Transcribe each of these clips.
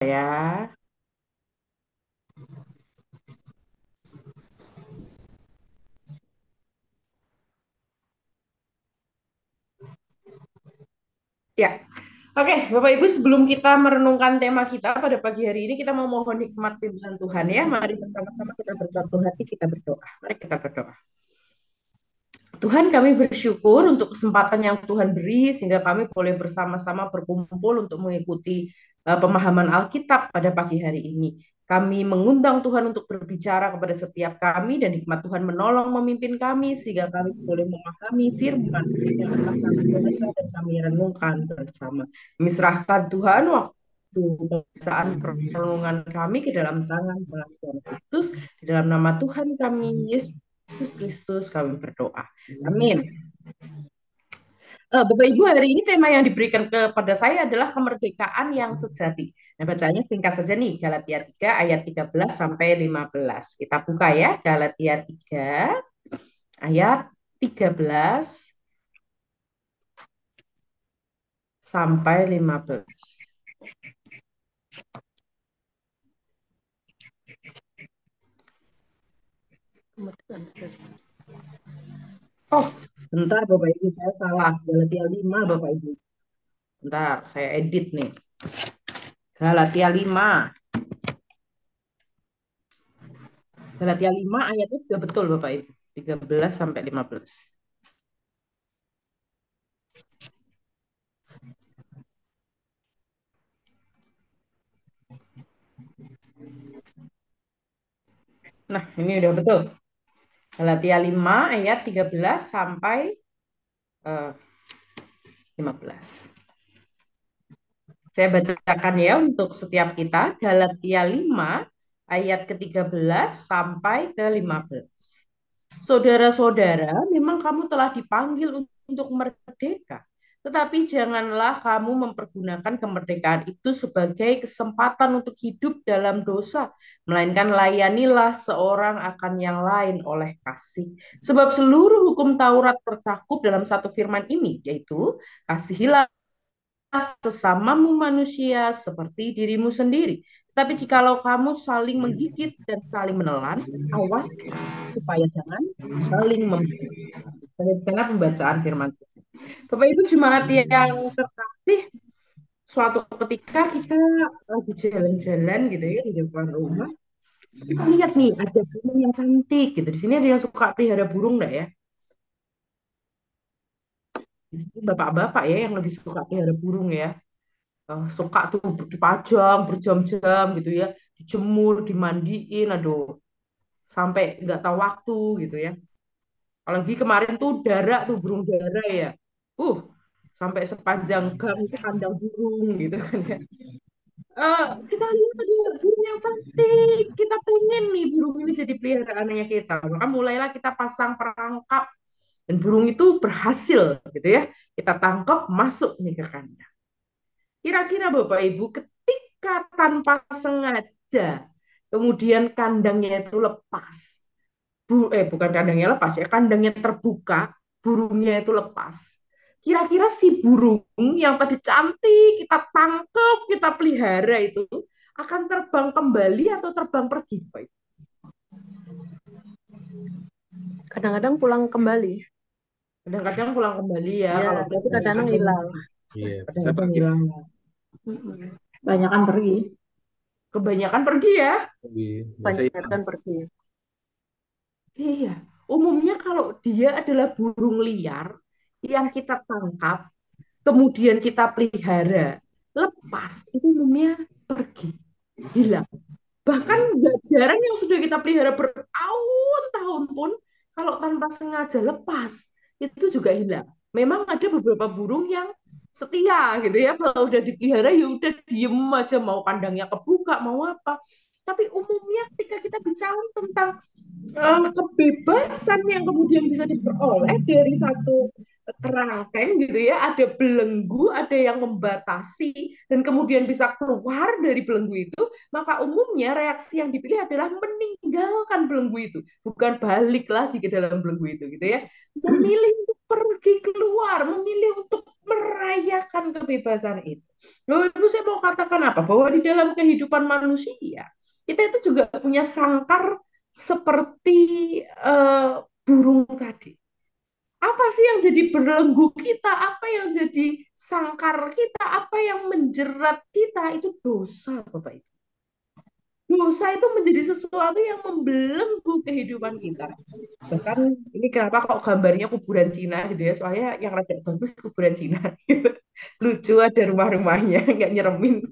ya. Ya, oke Bapak Ibu sebelum kita merenungkan tema kita pada pagi hari ini, kita mau mohon hikmat pimpinan Tuhan ya. Mari bersama-sama kita bersatu hati, kita berdoa. Mari kita berdoa. Tuhan kami bersyukur untuk kesempatan yang Tuhan beri sehingga kami boleh bersama-sama berkumpul untuk mengikuti pemahaman Alkitab pada pagi hari ini. Kami mengundang Tuhan untuk berbicara kepada setiap kami dan hikmat Tuhan menolong memimpin kami sehingga kami boleh memahami firman yang akan kami dan kami renungkan bersama. Kami Tuhan waktu pembacaan pertolongan kami ke dalam tangan Tuhan Kristus di dalam nama Tuhan kami Yesus Kristus kami berdoa. Amin. Uh, Bapak Ibu, hari ini tema yang diberikan kepada saya adalah kemerdekaan yang sejati. Nah, bacanya singkat saja nih, Galatia 3 ayat 13 sampai 15. Kita buka ya, Galatia 3 ayat 13 sampai 15. Oh, bentar Bapak Ibu, saya salah. Galatia 5 Bapak Ibu. Bentar, saya edit nih. Galatia 5. Galatia 5 ayatnya sudah betul Bapak Ibu. 13 sampai 15. Nah, ini udah betul. Galatia 5 ayat 13 sampai uh, 15. Saya bacakan ya untuk setiap kita. Galatia 5 ayat ke-13 sampai ke-15. Saudara-saudara, memang kamu telah dipanggil untuk merdeka. Tetapi janganlah kamu mempergunakan kemerdekaan itu sebagai kesempatan untuk hidup dalam dosa, melainkan layanilah seorang akan yang lain oleh kasih. Sebab seluruh hukum Taurat tercakup dalam satu firman ini, yaitu kasihilah sesamamu manusia seperti dirimu sendiri. Tapi jikalau kamu saling menggigit dan saling menelan, awas supaya jangan saling membunuh. Karena pembacaan firman Tuhan. Bapak Ibu jemaat yang terkasih, suatu ketika kita lagi jalan-jalan gitu ya di depan rumah, kita lihat nih ada burung yang cantik gitu. Di sini ada yang suka pelihara burung enggak ya? Bapak-bapak ya yang lebih suka pelihara burung ya. Uh, suka tuh dipajang berjam-jam gitu ya, dijemur, dimandiin, aduh, sampai nggak tahu waktu gitu ya. Apalagi kemarin tuh darah tuh burung darah ya uh sampai sepanjang gang kandang burung gitu kan ya. Uh, kita lihat ada burung yang cantik, kita pengen nih burung ini jadi peliharaannya kita. Maka mulailah kita pasang perangkap dan burung itu berhasil gitu ya. Kita tangkap masuk nih ke kandang. Kira-kira Bapak Ibu ketika tanpa sengaja kemudian kandangnya itu lepas. Bu, eh bukan kandangnya lepas ya, kandangnya terbuka, burungnya itu lepas kira-kira si burung yang tadi cantik kita tangkap, kita pelihara itu akan terbang kembali atau terbang pergi, Pak? Kadang-kadang pulang kembali. Kadang-kadang pulang kembali ya. ya kalau berarti kadang-kadang hilang. Iya, kadang-kadang hilang. Banyakan pergi. Kebanyakan pergi ya. Kebanyakan pergi. Iya. Umumnya kalau dia adalah burung liar, yang kita tangkap, kemudian kita pelihara, lepas, itu umumnya pergi, hilang. Bahkan jarang yang sudah kita pelihara bertahun-tahun pun, kalau tanpa sengaja lepas, itu juga hilang. Memang ada beberapa burung yang setia gitu ya, kalau udah dipelihara ya udah diem aja, mau kandangnya kebuka, mau apa. Tapi umumnya ketika kita bicara tentang uh, kebebasan yang kemudian bisa diperoleh dari satu kerangkeng gitu ya, ada belenggu, ada yang membatasi dan kemudian bisa keluar dari belenggu itu, maka umumnya reaksi yang dipilih adalah meninggalkan belenggu itu, bukan balik lagi ke dalam belenggu itu gitu ya. Memilih untuk pergi keluar, memilih untuk merayakan kebebasan itu. Loh, itu saya mau katakan apa? Bahwa di dalam kehidupan manusia, kita itu juga punya sangkar seperti uh, burung tadi. Apa sih yang jadi belenggu kita? Apa yang jadi sangkar kita? Apa yang menjerat kita? Itu dosa, Bapak Ibu. Dosa itu menjadi sesuatu yang membelenggu kehidupan kita. Bahkan ini kenapa kok gambarnya kuburan Cina gitu ya? Soalnya yang rada bagus kuburan Cina. Lucu ada rumah-rumahnya, nggak nyeremin.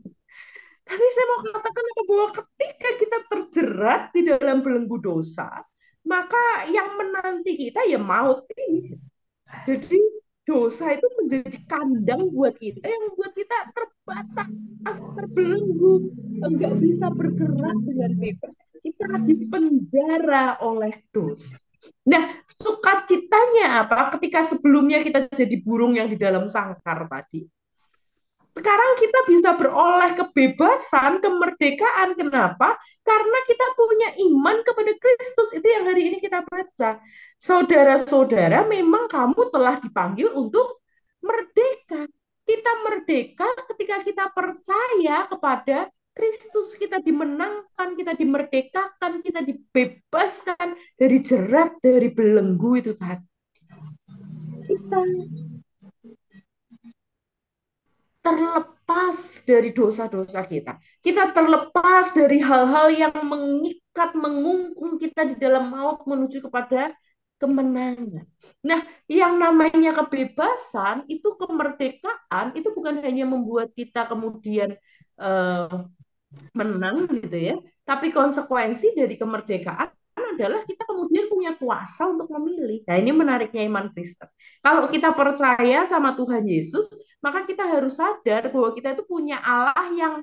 Tapi saya mau katakan bahwa ketika kita terjerat di dalam belenggu dosa, maka yang menanti kita ya maut ini. Jadi dosa itu menjadi kandang buat kita yang membuat kita terbatas, terbelenggu, enggak bisa bergerak dengan bebas. Kita dipenjara oleh dosa. Nah, sukacitanya apa? Ketika sebelumnya kita jadi burung yang di dalam sangkar tadi, sekarang kita bisa beroleh kebebasan, kemerdekaan. Kenapa? Karena kita punya iman kepada Kristus. Itu yang hari ini kita baca. Saudara-saudara, memang kamu telah dipanggil untuk merdeka. Kita merdeka ketika kita percaya kepada Kristus. Kita dimenangkan, kita dimerdekakan, kita dibebaskan dari jerat, dari belenggu itu tadi. Kita terlepas dari dosa-dosa kita. Kita terlepas dari hal-hal yang mengikat, mengungkung kita di dalam maut menuju kepada kemenangan. Nah, yang namanya kebebasan itu kemerdekaan itu bukan hanya membuat kita kemudian uh, menang gitu ya, tapi konsekuensi dari kemerdekaan adalah kita kemudian punya kuasa untuk memilih. Nah, ini menariknya iman Kristen. Kalau kita percaya sama Tuhan Yesus, maka kita harus sadar bahwa kita itu punya Allah yang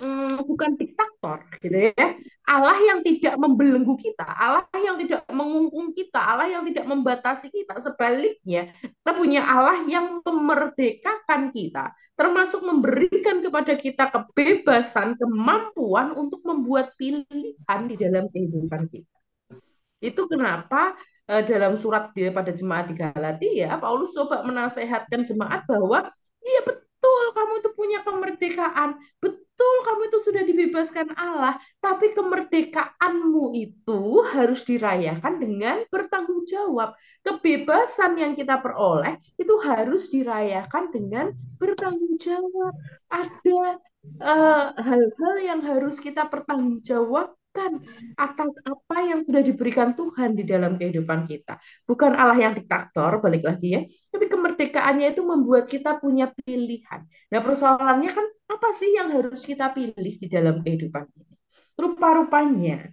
hmm, bukan diktator, gitu ya. Allah yang tidak membelenggu kita, Allah yang tidak mengungkung kita, Allah yang tidak membatasi kita. Sebaliknya, kita punya Allah yang memerdekakan kita, termasuk memberikan kepada kita kebebasan, kemampuan untuk membuat pilihan di dalam kehidupan kita. Itu kenapa uh, dalam surat dia pada jemaat di Galatia, Paulus coba menasehatkan jemaat bahwa iya betul kamu itu punya kemerdekaan, betul kamu itu sudah dibebaskan Allah, tapi kemerdekaanmu itu harus dirayakan dengan bertanggung jawab. Kebebasan yang kita peroleh itu harus dirayakan dengan bertanggung jawab. Ada eh, hal-hal uh, yang harus kita pertanggungjawab bukan atas apa yang sudah diberikan Tuhan di dalam kehidupan kita. Bukan Allah yang diktator, balik lagi ya. Tapi kemerdekaannya itu membuat kita punya pilihan. Nah persoalannya kan apa sih yang harus kita pilih di dalam kehidupan ini? Rupa-rupanya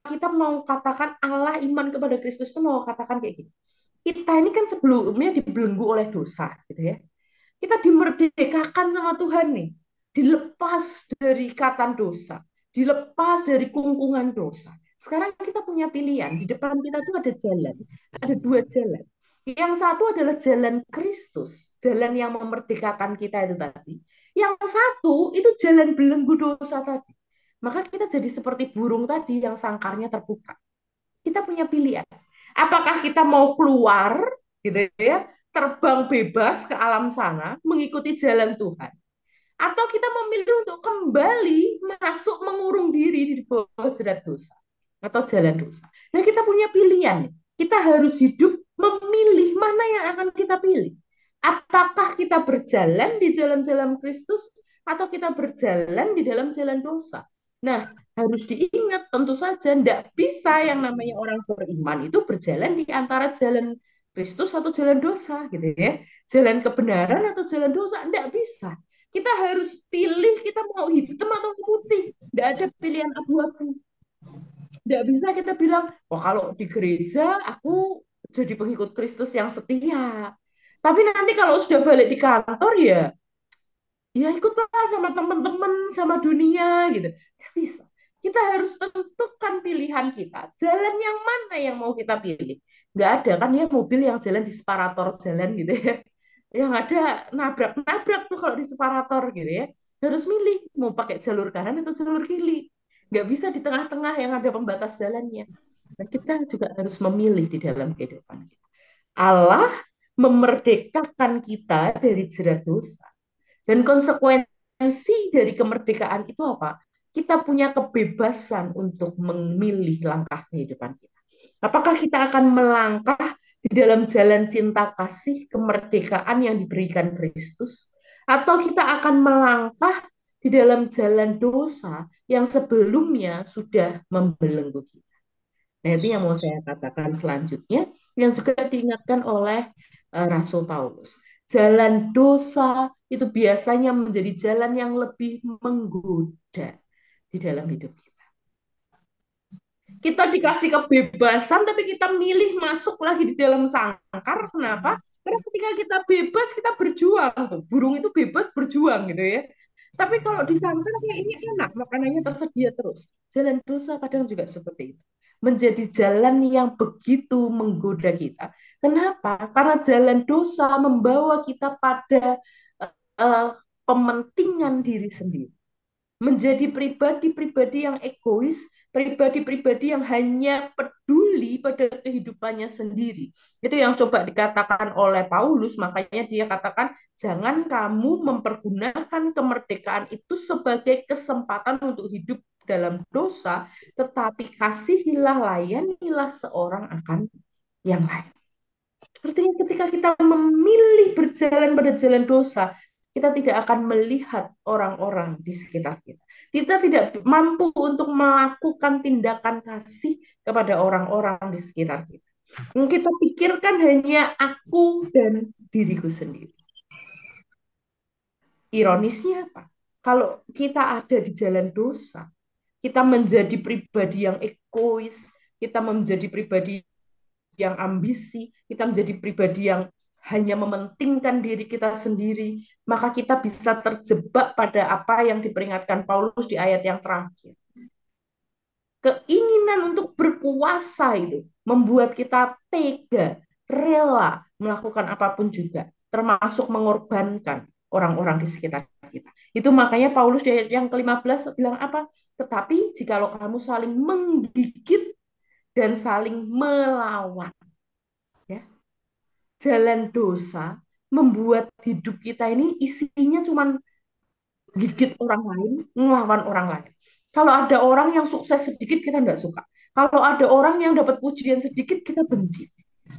kita mau katakan Allah iman kepada Kristus itu mau katakan kayak gini. Kita ini kan sebelumnya dibelenggu oleh dosa gitu ya. Kita dimerdekakan sama Tuhan nih. Dilepas dari ikatan dosa dilepas dari kungkungan dosa. Sekarang kita punya pilihan. Di depan kita tuh ada jalan. Ada dua jalan. Yang satu adalah jalan Kristus, jalan yang memerdekakan kita itu tadi. Yang satu itu jalan belenggu dosa tadi. Maka kita jadi seperti burung tadi yang sangkarnya terbuka. Kita punya pilihan. Apakah kita mau keluar gitu ya, terbang bebas ke alam sana, mengikuti jalan Tuhan atau kita memilih untuk kembali masuk mengurung diri di bawah jerat dosa atau jalan dosa. Nah, kita punya pilihan. Kita harus hidup memilih mana yang akan kita pilih. Apakah kita berjalan di jalan-jalan Kristus atau kita berjalan di dalam jalan dosa? Nah, harus diingat tentu saja tidak bisa yang namanya orang beriman itu berjalan di antara jalan Kristus atau jalan dosa gitu ya. Jalan kebenaran atau jalan dosa tidak bisa kita harus pilih kita mau hitam atau putih. Tidak ada pilihan abu-abu. Tidak bisa kita bilang, wah kalau di gereja aku jadi pengikut Kristus yang setia. Tapi nanti kalau sudah balik di kantor ya, ya ikutlah sama teman-teman, sama dunia gitu. Tidak bisa. Kita harus tentukan pilihan kita. Jalan yang mana yang mau kita pilih. Nggak ada kan ya mobil yang jalan di separator jalan gitu ya yang ada nabrak-nabrak tuh kalau di separator gitu ya. Harus milih mau pakai jalur kanan atau jalur kiri. Nggak bisa di tengah-tengah yang ada pembatas jalannya. Nah, kita juga harus memilih di dalam kehidupan kita. Allah memerdekakan kita dari jerat dosa. Dan konsekuensi dari kemerdekaan itu apa? Kita punya kebebasan untuk memilih langkah kehidupan kita. Apakah kita akan melangkah di dalam jalan cinta kasih kemerdekaan yang diberikan Kristus, atau kita akan melangkah di dalam jalan dosa yang sebelumnya sudah membelenggu kita. Nah, itu yang mau saya katakan selanjutnya, yang juga diingatkan oleh uh, Rasul Paulus. Jalan dosa itu biasanya menjadi jalan yang lebih menggoda di dalam hidup kita. Kita dikasih kebebasan, tapi kita milih masuk lagi di dalam sangkar. Kenapa? Karena ketika kita bebas, kita berjuang. Burung itu bebas berjuang gitu ya. Tapi kalau di sangkar kayak ini enak, makanannya tersedia terus. Jalan dosa kadang juga seperti itu. Menjadi jalan yang begitu menggoda kita. Kenapa? Karena jalan dosa membawa kita pada uh, pementingan diri sendiri menjadi pribadi-pribadi yang egois, pribadi-pribadi yang hanya peduli pada kehidupannya sendiri. Itu yang coba dikatakan oleh Paulus, makanya dia katakan, jangan kamu mempergunakan kemerdekaan itu sebagai kesempatan untuk hidup dalam dosa, tetapi kasihilah, layanilah seorang akan yang lain. Artinya ketika kita memilih berjalan pada jalan dosa, kita tidak akan melihat orang-orang di sekitar kita. Kita tidak mampu untuk melakukan tindakan kasih kepada orang-orang di sekitar kita. Yang kita pikirkan hanya aku dan diriku sendiri. Ironisnya apa? Kalau kita ada di jalan dosa, kita menjadi pribadi yang egois, kita menjadi pribadi yang ambisi, kita menjadi pribadi yang hanya mementingkan diri kita sendiri, maka kita bisa terjebak pada apa yang diperingatkan Paulus di ayat yang terakhir. Keinginan untuk berkuasa itu membuat kita tega, rela melakukan apa pun juga, termasuk mengorbankan orang-orang di sekitar kita. Itu makanya Paulus di ayat yang ke-15 bilang apa? Tetapi jikalau kamu saling menggigit dan saling melawan, jalan dosa membuat hidup kita ini isinya cuma gigit orang lain, ngelawan orang lain. Kalau ada orang yang sukses sedikit, kita nggak suka. Kalau ada orang yang dapat pujian sedikit, kita benci.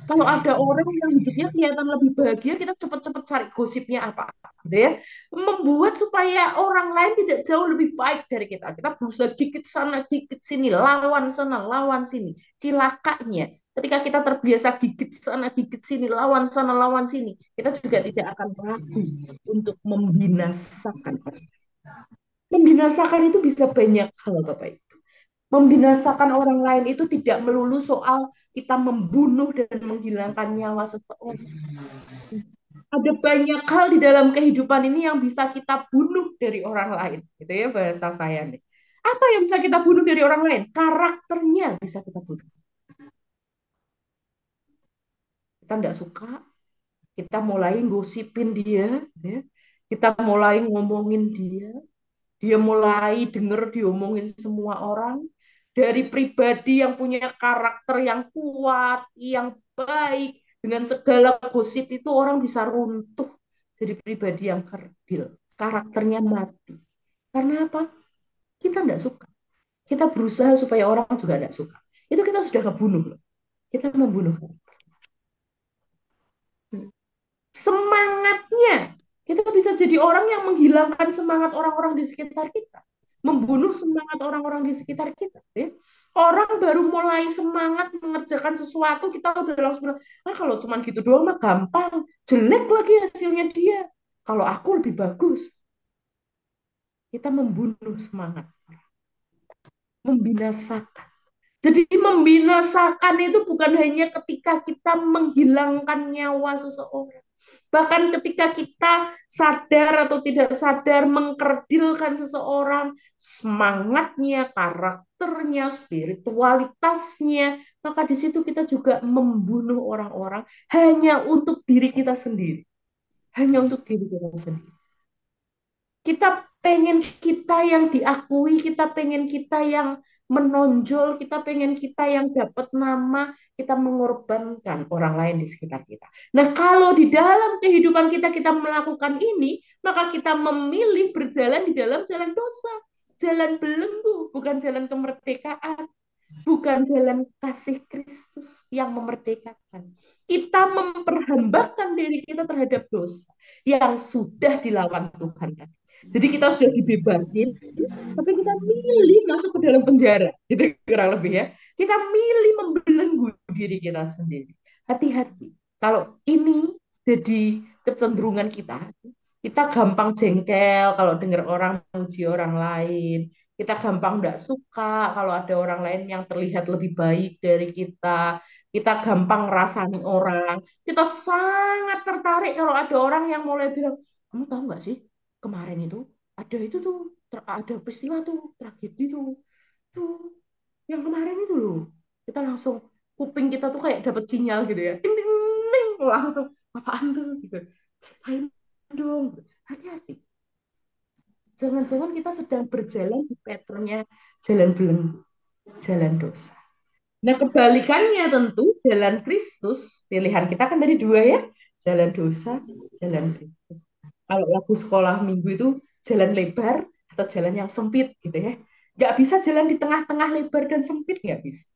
Kalau ada orang yang hidupnya kelihatan lebih bahagia, kita cepat-cepat cari gosipnya apa, gitu ya. Membuat supaya orang lain tidak jauh lebih baik dari kita. Kita berusaha gigit sana, gigit sini, lawan sana, lawan sini. Cilakanya, ketika kita terbiasa gigit sana, gigit sini, lawan sana, lawan sini, kita juga tidak akan ragu untuk membinasakan orang. Membinasakan itu bisa banyak hal, Bapak Ibu. Membinasakan orang lain itu tidak melulu soal kita membunuh dan menghilangkan nyawa seseorang. Ada banyak hal di dalam kehidupan ini yang bisa kita bunuh dari orang lain, gitu ya bahasa saya nih. Apa yang bisa kita bunuh dari orang lain? Karakternya bisa kita bunuh kita tidak suka, kita mulai gosipin dia, ya. kita mulai ngomongin dia, dia mulai denger diomongin semua orang, dari pribadi yang punya karakter yang kuat, yang baik, dengan segala gosip itu orang bisa runtuh jadi pribadi yang kerdil, karakternya mati. Karena apa? Kita tidak suka. Kita berusaha supaya orang juga tidak suka. Itu kita sudah kebunuh. Kita membunuh semangatnya. Kita bisa jadi orang yang menghilangkan semangat orang-orang di sekitar kita. Membunuh semangat orang-orang di sekitar kita. Ya. Orang baru mulai semangat mengerjakan sesuatu, kita udah langsung bilang, ah kalau cuma gitu doang mah gampang. Jelek lagi hasilnya dia. Kalau aku lebih bagus. Kita membunuh semangat. Membinasakan. Jadi membinasakan itu bukan hanya ketika kita menghilangkan nyawa seseorang. Bahkan ketika kita sadar atau tidak sadar mengkerdilkan seseorang, semangatnya, karakternya, spiritualitasnya, maka di situ kita juga membunuh orang-orang hanya untuk diri kita sendiri. Hanya untuk diri kita sendiri. Kita pengen kita yang diakui, kita pengen kita yang menonjol, kita pengen kita yang dapat nama, kita mengorbankan orang lain di sekitar kita. Nah, kalau di dalam kehidupan kita kita melakukan ini, maka kita memilih berjalan di dalam jalan dosa, jalan belenggu, bukan jalan kemerdekaan, bukan jalan kasih Kristus yang memerdekakan. Kita memperhambakan diri kita terhadap dosa yang sudah dilawan Tuhan. Jadi kita sudah dibebasin, tapi kita milih masuk ke dalam penjara, gitu kurang lebih ya. Kita milih membelenggu diri kita sendiri. Hati-hati. Kalau ini jadi kecenderungan kita, kita gampang jengkel kalau dengar orang muji orang lain. Kita gampang tidak suka kalau ada orang lain yang terlihat lebih baik dari kita. Kita gampang rasani orang. Kita sangat tertarik kalau ada orang yang mulai bilang, kamu tahu nggak sih kemarin itu ada itu tuh ada peristiwa tuh tragedi tuh. Tuh yang kemarin itu loh. Kita langsung kuping kita tuh kayak dapat sinyal gitu ya. Ting ting ting langsung apaan tuh? gitu. Ceritain dong. Hati-hati. Jangan-jangan kita sedang berjalan di patternnya jalan belenggu jalan dosa. Nah kebalikannya tentu jalan Kristus pilihan kita kan tadi dua ya. Jalan dosa jalan Kristus kalau lagu sekolah minggu itu jalan lebar atau jalan yang sempit gitu ya. Nggak bisa jalan di tengah-tengah lebar dan sempit, nggak bisa.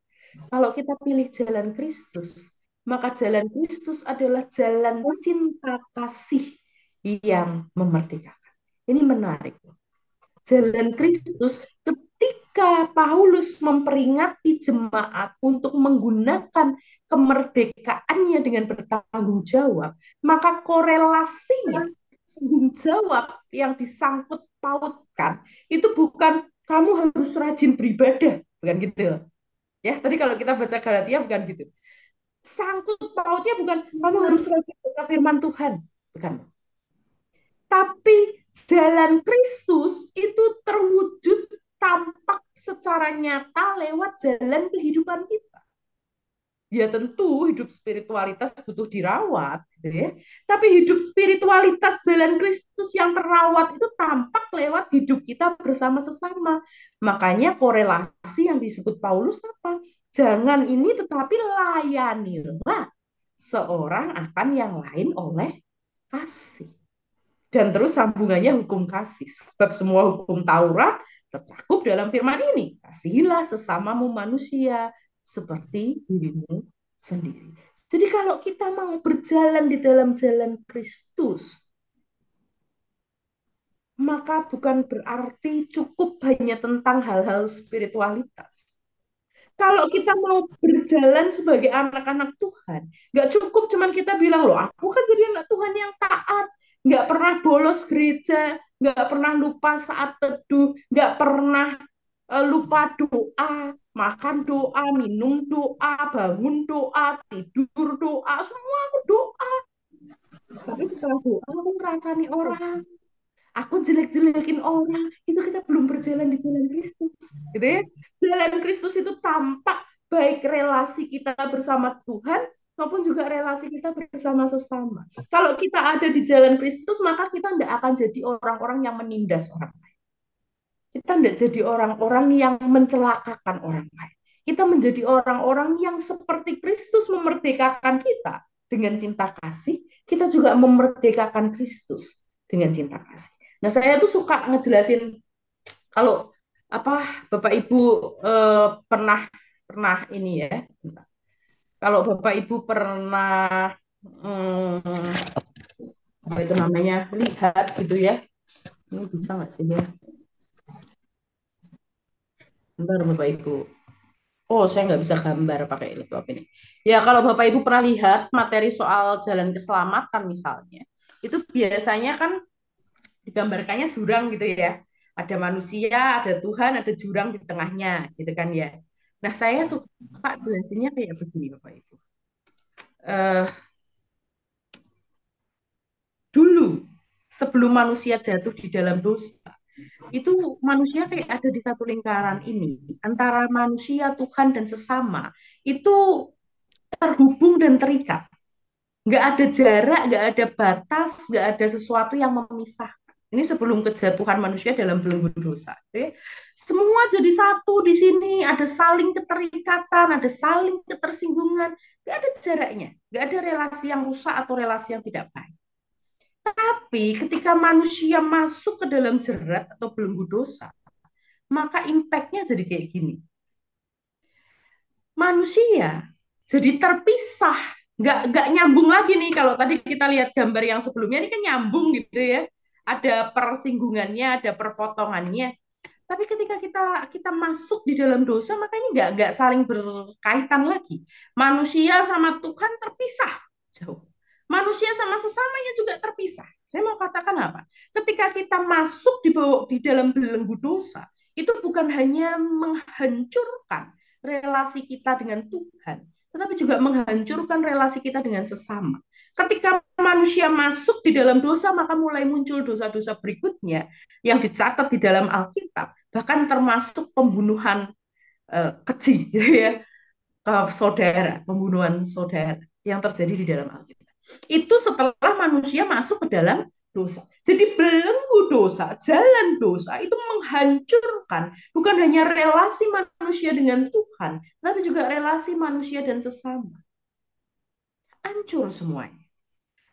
Kalau kita pilih jalan Kristus, maka jalan Kristus adalah jalan cinta kasih yang memerdekakan. Ini menarik. Jalan Kristus ketika Paulus memperingati jemaat untuk menggunakan kemerdekaannya dengan bertanggung jawab, maka korelasinya tanggung jawab yang disangkut pautkan itu bukan kamu harus rajin beribadah, bukan gitu. Ya, tadi kalau kita baca Galatia bukan gitu. Sangkut pautnya bukan kamu harus rajin baca firman Tuhan, bukan. Tapi jalan Kristus itu terwujud tampak secara nyata lewat jalan kehidupan kita ya tentu hidup spiritualitas butuh dirawat gitu ya. Tapi hidup spiritualitas jalan Kristus yang terawat itu tampak lewat hidup kita bersama sesama. Makanya korelasi yang disebut Paulus apa? Jangan ini tetapi layanilah seorang akan yang lain oleh kasih. Dan terus sambungannya hukum kasih. Sebab semua hukum Taurat tercakup dalam firman ini. Kasihilah sesamamu manusia seperti dirimu sendiri. Jadi kalau kita mau berjalan di dalam jalan Kristus, maka bukan berarti cukup hanya tentang hal-hal spiritualitas. Kalau kita mau berjalan sebagai anak-anak Tuhan, nggak cukup cuman kita bilang loh, aku kan jadi anak Tuhan yang taat, nggak pernah bolos gereja, nggak pernah lupa saat teduh, nggak pernah uh, lupa doa, makan doa, minum doa, bangun doa, tidur doa, semua aku doa. Tapi setelah doa aku ngerasani orang, aku jelek-jelekin orang, itu kita belum berjalan di jalan Kristus, gitu ya. Jalan Kristus itu tampak baik relasi kita bersama Tuhan maupun juga relasi kita bersama sesama. Kalau kita ada di jalan Kristus, maka kita tidak akan jadi orang-orang yang menindas orang. Kita tidak jadi orang-orang yang mencelakakan orang lain. Kita menjadi orang-orang yang seperti Kristus memerdekakan kita dengan cinta kasih. Kita juga memerdekakan Kristus dengan cinta kasih. Nah, saya tuh suka ngejelasin kalau apa Bapak Ibu eh, pernah pernah ini ya. Kalau Bapak Ibu pernah hmm, apa itu namanya lihat gitu ya. Ini bisa nggak sih ya? Bentar Bapak Ibu. Oh, saya nggak bisa gambar pakai laptop ini. Ya, kalau Bapak Ibu pernah lihat materi soal jalan keselamatan misalnya, itu biasanya kan digambarkannya jurang gitu ya. Ada manusia, ada Tuhan, ada jurang di tengahnya, gitu kan ya. Nah, saya suka jelasinnya kayak begini, Bapak Ibu. Uh, dulu, sebelum manusia jatuh di dalam dosa, itu manusia kayak ada di satu lingkaran ini antara manusia Tuhan dan sesama itu terhubung dan terikat nggak ada jarak nggak ada batas nggak ada sesuatu yang memisahkan Ini sebelum kejatuhan manusia dalam belenggu dosa. Oke? Semua jadi satu di sini, ada saling keterikatan, ada saling ketersinggungan. Gak ada jaraknya, gak ada relasi yang rusak atau relasi yang tidak baik. Tapi ketika manusia masuk ke dalam jerat atau belenggu dosa, maka impactnya jadi kayak gini. Manusia jadi terpisah, nggak nggak nyambung lagi nih kalau tadi kita lihat gambar yang sebelumnya ini kan nyambung gitu ya ada persinggungannya, ada perpotongannya. Tapi ketika kita kita masuk di dalam dosa, maka ini nggak nggak saling berkaitan lagi. Manusia sama Tuhan terpisah jauh. Manusia sama sesamanya juga terpisah. Saya mau katakan apa? Ketika kita masuk di bawah di dalam belenggu dosa, itu bukan hanya menghancurkan relasi kita dengan Tuhan, tetapi juga menghancurkan relasi kita dengan sesama. Ketika manusia masuk di dalam dosa, maka mulai muncul dosa-dosa berikutnya yang dicatat di dalam Alkitab, bahkan termasuk pembunuhan uh, keji, ya, saudara, pembunuhan saudara yang terjadi di dalam Alkitab. Itu setelah manusia masuk ke dalam dosa. Jadi belenggu dosa, jalan dosa itu menghancurkan bukan hanya relasi manusia dengan Tuhan, tapi juga relasi manusia dan sesama. Hancur semuanya.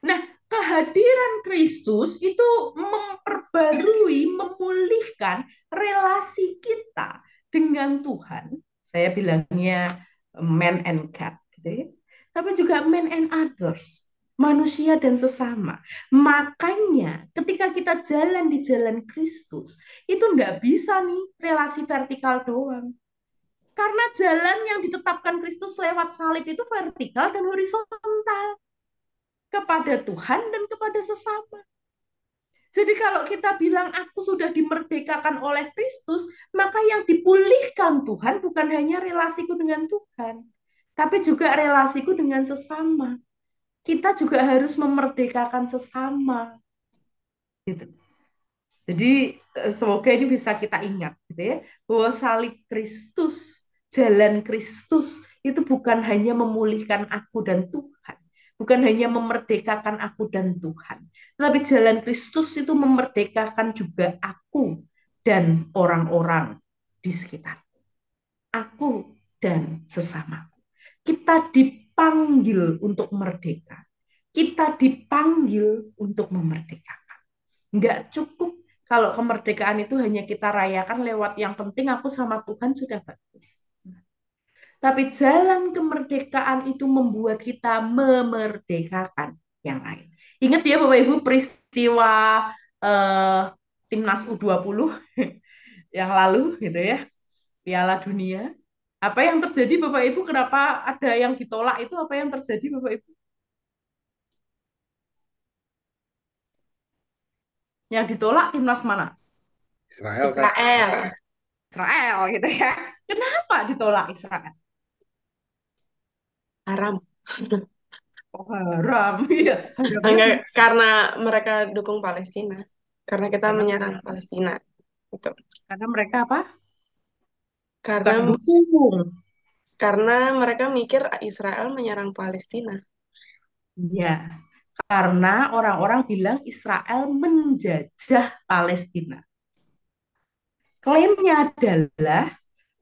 Nah, kehadiran Kristus itu memperbarui, memulihkan relasi kita dengan Tuhan. Saya bilangnya man and cat, gitu ya. Tapi juga man and others, manusia dan sesama. Makanya ketika kita jalan di jalan Kristus, itu nggak bisa nih relasi vertikal doang. Karena jalan yang ditetapkan Kristus lewat salib itu vertikal dan horizontal kepada Tuhan dan kepada sesama. Jadi kalau kita bilang aku sudah dimerdekakan oleh Kristus, maka yang dipulihkan Tuhan bukan hanya relasiku dengan Tuhan, tapi juga relasiku dengan sesama. Kita juga harus memerdekakan sesama. Gitu. Jadi eh, semoga ini bisa kita ingat gitu ya, bahwa salib Kristus, jalan Kristus itu bukan hanya memulihkan aku dan Tuhan, bukan hanya memerdekakan aku dan Tuhan, tapi jalan Kristus itu memerdekakan juga aku dan orang-orang di sekitar. Aku dan sesamaku. Kita dipanggil untuk merdeka. Kita dipanggil untuk memerdekakan. Enggak cukup kalau kemerdekaan itu hanya kita rayakan lewat yang penting aku sama Tuhan sudah bagus. Tapi jalan kemerdekaan itu membuat kita memerdekakan yang lain. Ingat ya Bapak Ibu peristiwa eh, timnas U20 yang lalu gitu ya. Piala Dunia. Apa yang terjadi Bapak Ibu? Kenapa ada yang ditolak itu apa yang terjadi Bapak Ibu? Yang ditolak timnas mana? Israel. Israel. Israel gitu ya. Kenapa ditolak Israel? haram. Oh, haram, iya. Enggak, karena mereka dukung Palestina. Karena kita Karena- menyerang Palestina. Itu. Karena mereka apa? Karena dukung. karena mereka mikir Israel menyerang Palestina. Iya. Karena orang-orang bilang Israel menjajah Palestina. Klaimnya adalah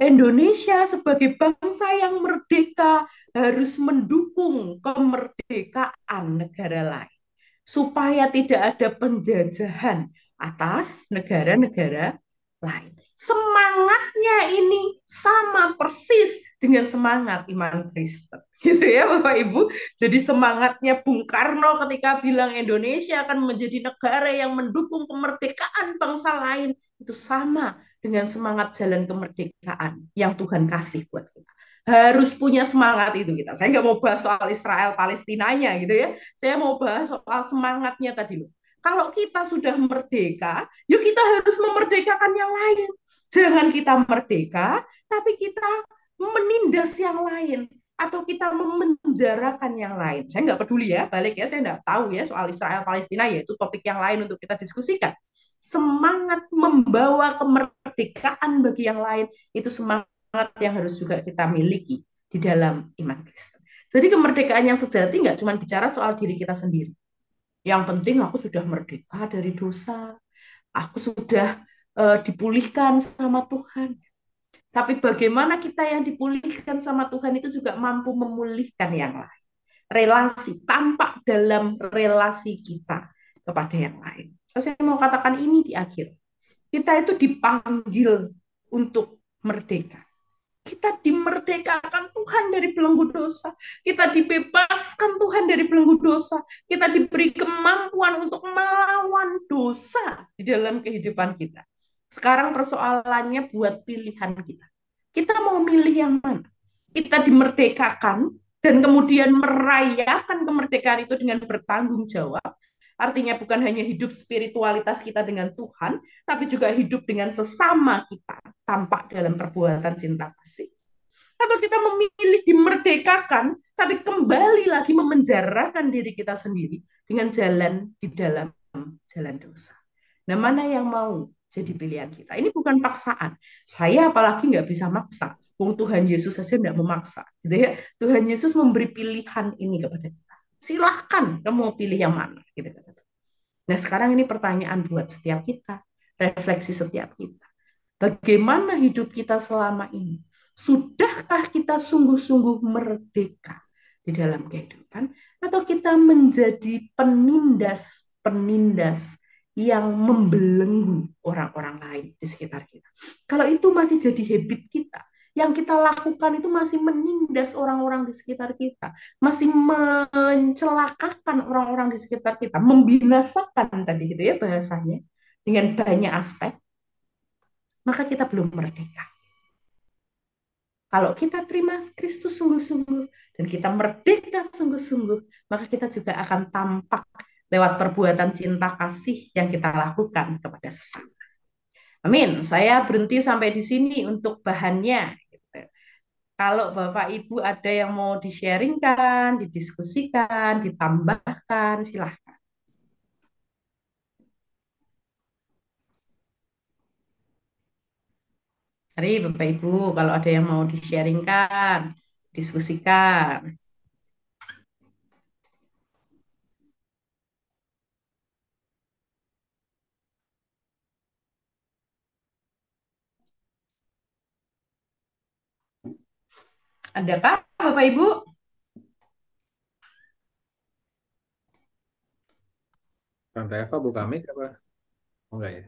Indonesia sebagai bangsa yang merdeka harus mendukung kemerdekaan negara lain supaya tidak ada penjajahan atas negara-negara lain. Semangatnya ini sama persis dengan semangat iman Kristen. Gitu ya Bapak Ibu. Jadi semangatnya Bung Karno ketika bilang Indonesia akan menjadi negara yang mendukung kemerdekaan bangsa lain itu sama dengan semangat jalan kemerdekaan yang Tuhan kasih buat kita. Harus punya semangat itu kita. Saya nggak mau bahas soal Israel Palestinanya gitu ya. Saya mau bahas soal semangatnya tadi loh. Kalau kita sudah merdeka, yuk kita harus memerdekakan yang lain. Jangan kita merdeka, tapi kita menindas yang lain atau kita memenjarakan yang lain. Saya nggak peduli ya, balik ya, saya nggak tahu ya soal Israel Palestina, yaitu topik yang lain untuk kita diskusikan semangat membawa kemerdekaan bagi yang lain itu semangat yang harus juga kita miliki di dalam iman Kristen. Jadi kemerdekaan yang sejati nggak cuma bicara soal diri kita sendiri. Yang penting aku sudah merdeka dari dosa. aku sudah uh, dipulihkan sama Tuhan. Tapi bagaimana kita yang dipulihkan sama Tuhan itu juga mampu memulihkan yang lain. Relasi, tampak dalam relasi kita kepada yang lain. Saya mau katakan ini di akhir. Kita itu dipanggil untuk merdeka. Kita dimerdekakan Tuhan dari belenggu dosa. Kita dibebaskan Tuhan dari belenggu dosa. Kita diberi kemampuan untuk melawan dosa di dalam kehidupan kita. Sekarang persoalannya buat pilihan kita. Kita mau milih yang mana? Kita dimerdekakan dan kemudian merayakan kemerdekaan itu dengan bertanggung jawab. Artinya bukan hanya hidup spiritualitas kita dengan Tuhan, tapi juga hidup dengan sesama kita tampak dalam perbuatan cinta kasih. Atau kita memilih dimerdekakan, tapi kembali lagi memenjarakan diri kita sendiri dengan jalan di dalam jalan dosa. Nah, mana yang mau jadi pilihan kita. Ini bukan paksaan. Saya apalagi nggak bisa maksa. Wong Tuhan Yesus saja tidak memaksa. Gitu ya. Tuhan Yesus memberi pilihan ini kepada kita. Silahkan kamu mau pilih yang mana. Gitu, Nah sekarang ini pertanyaan buat setiap kita. Refleksi setiap kita. Bagaimana hidup kita selama ini? Sudahkah kita sungguh-sungguh merdeka di dalam kehidupan? Atau kita menjadi penindas-penindas yang membelenggu orang-orang lain di sekitar kita. Kalau itu masih jadi habit kita, yang kita lakukan itu masih menindas orang-orang di sekitar kita, masih mencelakakan orang-orang di sekitar kita, membinasakan tadi gitu ya bahasanya dengan banyak aspek, maka kita belum merdeka. Kalau kita terima Kristus sungguh-sungguh dan kita merdeka sungguh-sungguh, maka kita juga akan tampak lewat perbuatan cinta kasih yang kita lakukan kepada sesama. Amin. Saya berhenti sampai di sini untuk bahannya. Kalau Bapak Ibu ada yang mau di-sharingkan, didiskusikan, ditambahkan, silahkan. Mari Bapak Ibu, kalau ada yang mau di-sharingkan, diskusikan. Adakah Bapak Ibu? Tante Eva buka mic apa? Oh enggak ya?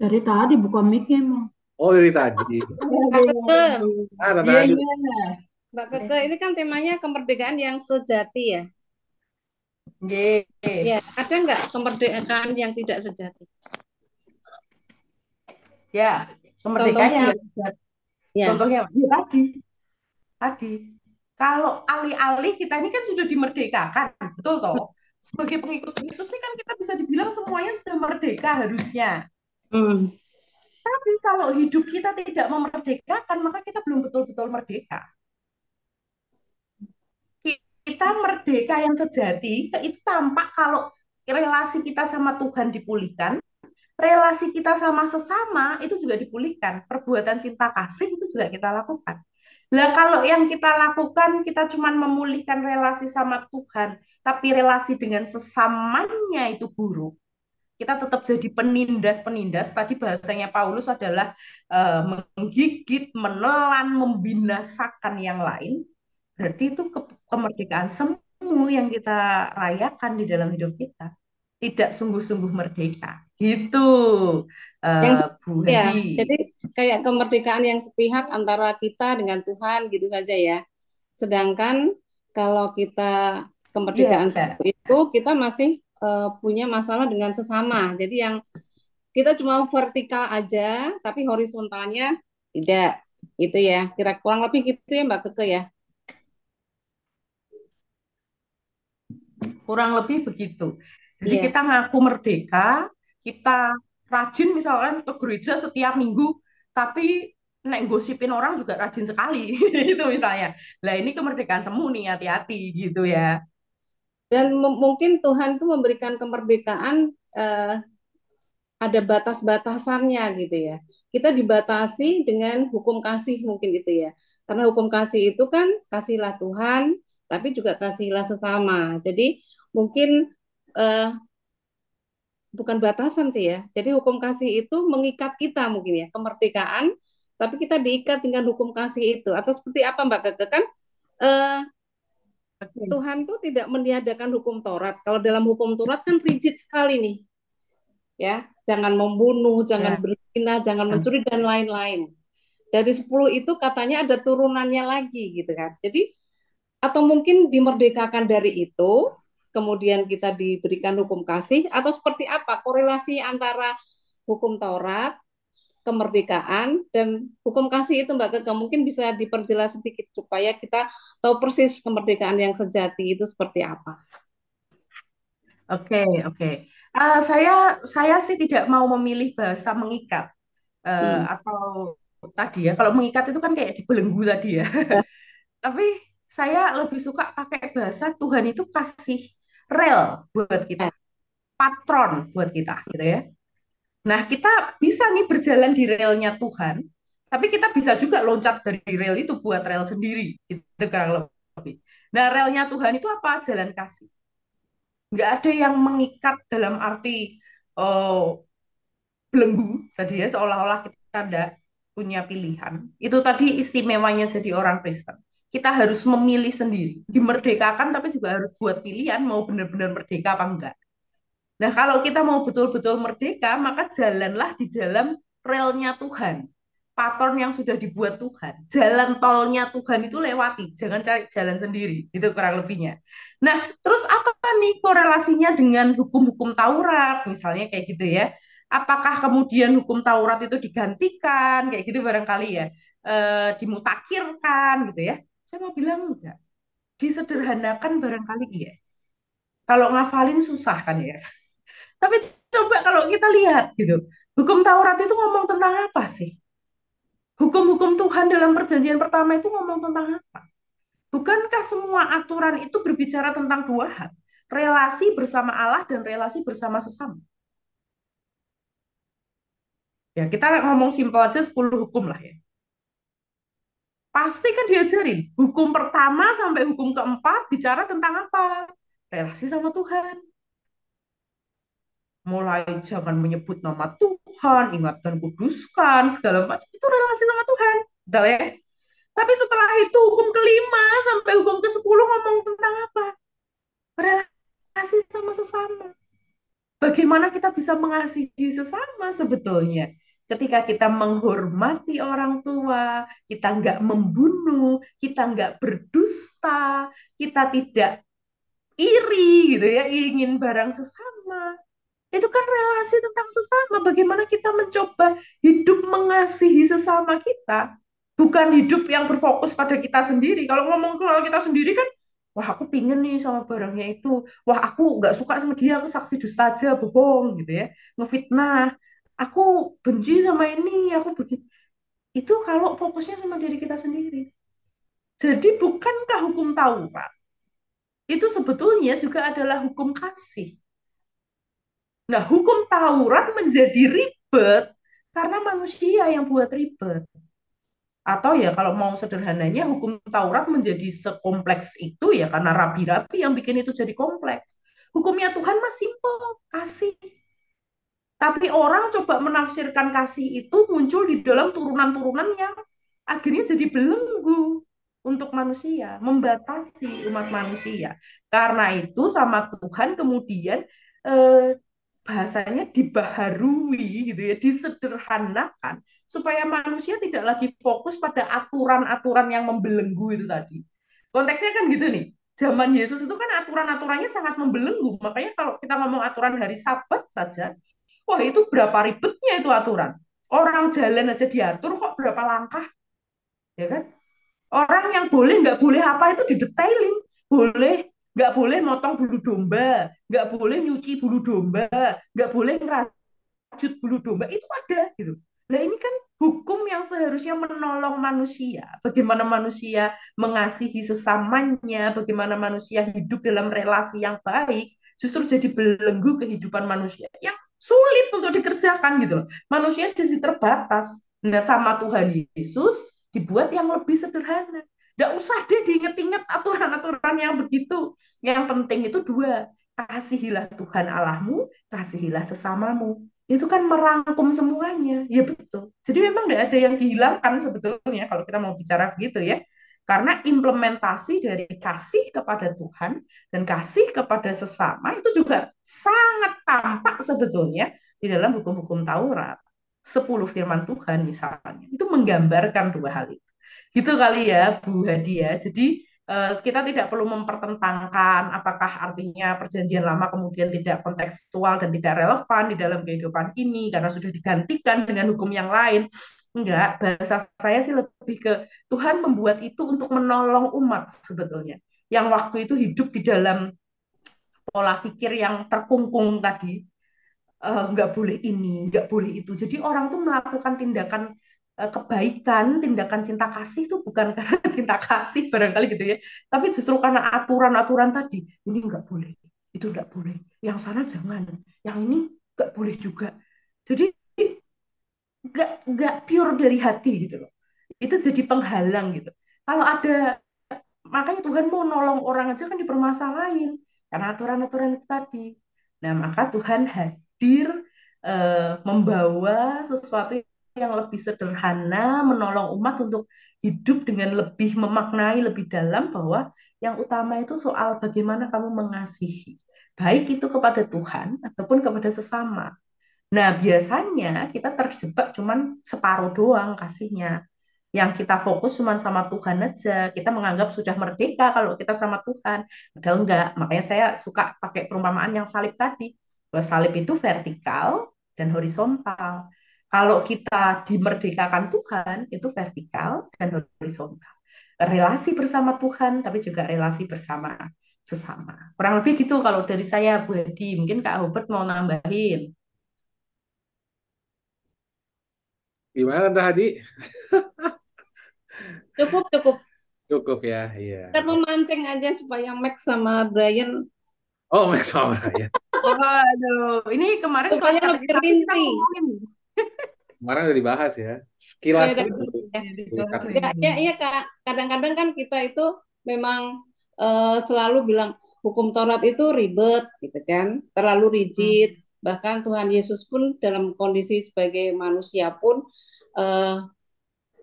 Dari tadi buka mic emang. Oh dari tadi. Mbak Keke. Ah, Tante Iya, iya. Mbak Keke, ini kan temanya kemerdekaan yang sejati ya. Ye. Ya, ada nggak kemerdekaan yang tidak sejati? Ya, kemerdekaan yang Contohnya? nggak bisa. Ya. Contohnya, ya tadi. Tadi. Kalau alih-alih kita ini kan sudah dimerdekakan, betul toh? Sebagai pengikut Kristus ini kan kita bisa dibilang semuanya sudah merdeka harusnya. Hmm. Tapi kalau hidup kita tidak memerdekakan, maka kita belum betul-betul merdeka. Kita merdeka yang sejati, itu tampak kalau relasi kita sama Tuhan dipulihkan, relasi kita sama sesama itu juga dipulihkan. Perbuatan cinta kasih itu juga kita lakukan. Lah kalau yang kita lakukan kita cuma memulihkan relasi sama Tuhan, tapi relasi dengan sesamanya itu buruk. Kita tetap jadi penindas-penindas. Tadi bahasanya Paulus adalah uh, menggigit, menelan, membinasakan yang lain. Berarti itu ke kemerdekaan semu yang kita rayakan di dalam hidup kita tidak sungguh-sungguh merdeka. Gitu, uh, Yang Bu ya, Hedi. jadi kayak kemerdekaan yang sepihak antara kita dengan Tuhan gitu saja ya. Sedangkan kalau kita kemerdekaan Iya. itu kita masih uh, punya masalah dengan sesama. Jadi yang kita cuma vertikal aja, tapi horizontalnya tidak. Itu ya. Kira kurang lebih gitu ya Mbak Keke ya. Kurang lebih begitu. Jadi Iya. kita ngaku merdeka, kita rajin misalkan ke gereja setiap minggu, tapi nek gosipin orang juga rajin sekali gitu misalnya. Lah ini kemerdekaan semu nih, hati-hati gitu ya. Dan mungkin Tuhan itu memberikan kemerdekaan eh, ada batas-batasannya gitu ya. Kita dibatasi dengan hukum kasih mungkin itu ya. Karena hukum kasih itu kan kasihlah Tuhan, tapi juga kasihlah sesama. Jadi mungkin eh, bukan batasan sih ya. Jadi hukum kasih itu mengikat kita mungkin ya, kemerdekaan, tapi kita diikat dengan hukum kasih itu. Atau seperti apa Mbak Keke kan? Eh, Tuhan tuh tidak meniadakan hukum Taurat. Kalau dalam hukum Taurat kan rigid sekali nih. Ya, jangan membunuh, jangan Ya. berzina, jangan Ya. mencuri dan lain-lain. Dari 10 itu katanya ada turunannya lagi gitu kan. Jadi atau mungkin dimerdekakan dari itu, kemudian kita diberikan hukum kasih atau seperti apa korelasi antara hukum Taurat, kemerdekaan dan hukum kasih itu Mbak Keke mungkin bisa diperjelas sedikit supaya kita tahu persis kemerdekaan yang sejati itu seperti apa. Oke, oke. Eh, saya saya sih tidak mau memilih bahasa mengikat Eh, Hmm. atau tadi ya. Kalau mengikat itu kan kayak dibelenggu tadi ya. Tapi saya lebih suka pakai bahasa Tuhan itu kasih rel buat kita, patron buat kita, gitu ya. Nah, kita bisa nih berjalan di relnya Tuhan, tapi kita bisa juga loncat dari rel itu buat rel sendiri, gitu kurang lebih. Nah, relnya Tuhan itu apa? Jalan kasih. Nggak ada yang mengikat dalam arti oh, belenggu tadi ya, seolah-olah kita tidak punya pilihan. Itu tadi istimewanya jadi orang Kristen. Kita harus memilih sendiri, dimerdekakan tapi juga harus buat pilihan mau benar-benar merdeka apa enggak. Nah, kalau kita mau betul-betul merdeka, maka jalanlah di dalam relnya Tuhan. Patron yang sudah dibuat Tuhan. Jalan tolnya Tuhan itu lewati. Jangan cari jalan sendiri. Itu kurang lebihnya. Nah, terus apa nih korelasinya dengan hukum-hukum Taurat? Misalnya kayak gitu ya. Apakah kemudian hukum Taurat itu digantikan? Kayak gitu barangkali ya. E, dimutakhirkan gitu ya. Saya mau bilang enggak. Disederhanakan barangkali iya. Kalau ngafalin susah kan ya. Tapi coba kalau kita lihat gitu, hukum Taurat itu ngomong tentang apa sih? Hukum-hukum Tuhan dalam perjanjian pertama itu ngomong tentang apa? Bukankah semua aturan itu berbicara tentang dua hal? Relasi bersama Allah dan relasi bersama sesama. Ya, kita ngomong simpel aja 10 hukum lah ya. Pasti kan diajarin. Hukum pertama sampai hukum keempat bicara tentang apa? Relasi sama Tuhan mulai jangan menyebut nama Tuhan, ingat dan kuduskan, segala macam itu relasi sama Tuhan. Betul ya? Tapi setelah itu hukum kelima sampai hukum ke sepuluh ngomong tentang apa? Relasi sama sesama. Bagaimana kita bisa mengasihi sesama sebetulnya? Ketika kita menghormati orang tua, kita nggak membunuh, kita nggak berdusta, kita tidak iri gitu ya, ingin barang sesama, itu kan relasi tentang sesama. Bagaimana kita mencoba hidup mengasihi sesama kita, bukan hidup yang berfokus pada kita sendiri. Kalau ngomong kalau kita sendiri kan, wah aku pingin nih sama barangnya itu, wah aku nggak suka sama dia, aku saksi dusta aja, bohong gitu ya, ngefitnah, aku benci sama ini, aku begitu. Itu kalau fokusnya sama diri kita sendiri. Jadi bukankah hukum Taurat itu sebetulnya juga adalah hukum kasih Nah, hukum Taurat menjadi ribet karena manusia yang buat ribet. Atau ya kalau mau sederhananya hukum Taurat menjadi sekompleks itu ya karena rabi-rabi yang bikin itu jadi kompleks. Hukumnya Tuhan masih simpel, kasih. Tapi orang coba menafsirkan kasih itu muncul di dalam turunan-turunan yang akhirnya jadi belenggu untuk manusia, membatasi umat manusia. Karena itu sama Tuhan kemudian eh, bahasanya dibaharui gitu ya, disederhanakan supaya manusia tidak lagi fokus pada aturan-aturan yang membelenggu itu tadi. Konteksnya kan gitu nih. Zaman Yesus itu kan aturan-aturannya sangat membelenggu. Makanya kalau kita ngomong aturan hari Sabat saja, wah itu berapa ribetnya itu aturan. Orang jalan aja diatur kok berapa langkah. Ya kan? Orang yang boleh nggak boleh apa itu didetailin. Boleh nggak boleh motong bulu domba, nggak boleh nyuci bulu domba, nggak boleh ngerajut bulu domba, itu ada gitu. Nah ini kan hukum yang seharusnya menolong manusia. Bagaimana manusia mengasihi sesamanya, bagaimana manusia hidup dalam relasi yang baik, justru jadi belenggu kehidupan manusia yang sulit untuk dikerjakan gitu loh. Manusia jadi terbatas. Nah sama Tuhan Yesus dibuat yang lebih sederhana. Nggak usah deh diinget-inget aturan-aturan yang begitu. Yang penting itu dua, kasihilah Tuhan Allahmu, kasihilah sesamamu. Itu kan merangkum semuanya. Ya betul. Jadi memang tidak ada yang dihilangkan sebetulnya kalau kita mau bicara begitu ya. Karena implementasi dari kasih kepada Tuhan dan kasih kepada sesama itu juga sangat tampak sebetulnya di dalam hukum-hukum Taurat. Sepuluh firman Tuhan misalnya. Itu menggambarkan dua hal itu. Gitu kali ya Bu Hadia. Jadi Eh, kita tidak perlu mempertentangkan apakah artinya perjanjian lama kemudian tidak kontekstual dan tidak relevan di dalam kehidupan ini karena sudah digantikan dengan hukum yang lain. Enggak, bahasa saya sih lebih ke Tuhan membuat itu untuk menolong umat sebetulnya. Yang waktu itu hidup di dalam pola pikir yang terkungkung tadi, uh, nggak boleh ini, nggak boleh itu. Jadi orang tuh melakukan tindakan Eh, kebaikan, tindakan cinta kasih itu bukan karena cinta kasih barangkali gitu ya, tapi justru karena aturan-aturan tadi. Ini nggak boleh, itu nggak boleh. Yang sana jangan, yang ini nggak boleh juga. Jadi nggak nggak pure dari hati gitu loh. Itu jadi penghalang gitu. Kalau ada makanya Tuhan mau nolong orang aja kan dipermasalahin karena aturan-aturan itu tadi. Nah maka Tuhan hadir uh, membawa sesuatu yang lebih sederhana, menolong umat untuk hidup dengan lebih memaknai lebih dalam bahwa yang utama itu soal bagaimana kamu mengasihi, baik itu kepada Tuhan ataupun kepada sesama. Nah, biasanya kita terjebak cuman separuh doang kasihnya. Yang kita fokus cuma sama Tuhan aja. Kita menganggap sudah merdeka kalau kita sama Tuhan. Padahal enggak. Makanya saya suka pakai perumpamaan yang salib tadi. Bahwa salib itu vertikal dan horizontal. Kalau kita dimerdekakan Tuhan, itu vertikal dan horizontal. Relasi bersama Tuhan, tapi juga relasi bersama sesama. Kurang lebih gitu kalau dari saya, Bu Hedi. Mungkin Kak Hubert mau nambahin. Gimana Tante Hadi? Cukup, cukup. Cukup ya, iya. Kita memancing aja supaya Max sama Brian. Oh, Max sama Brian. oh, aduh. Ini kemarin supaya lebih rinci. Kemarin udah dibahas ya. Sekilas. Ya, ya, ya, ya kak. Kadang-kadang kan kita itu memang uh, selalu bilang hukum Taurat itu ribet, gitu kan, terlalu rigid. Hmm. Bahkan Tuhan Yesus pun dalam kondisi sebagai manusia pun uh,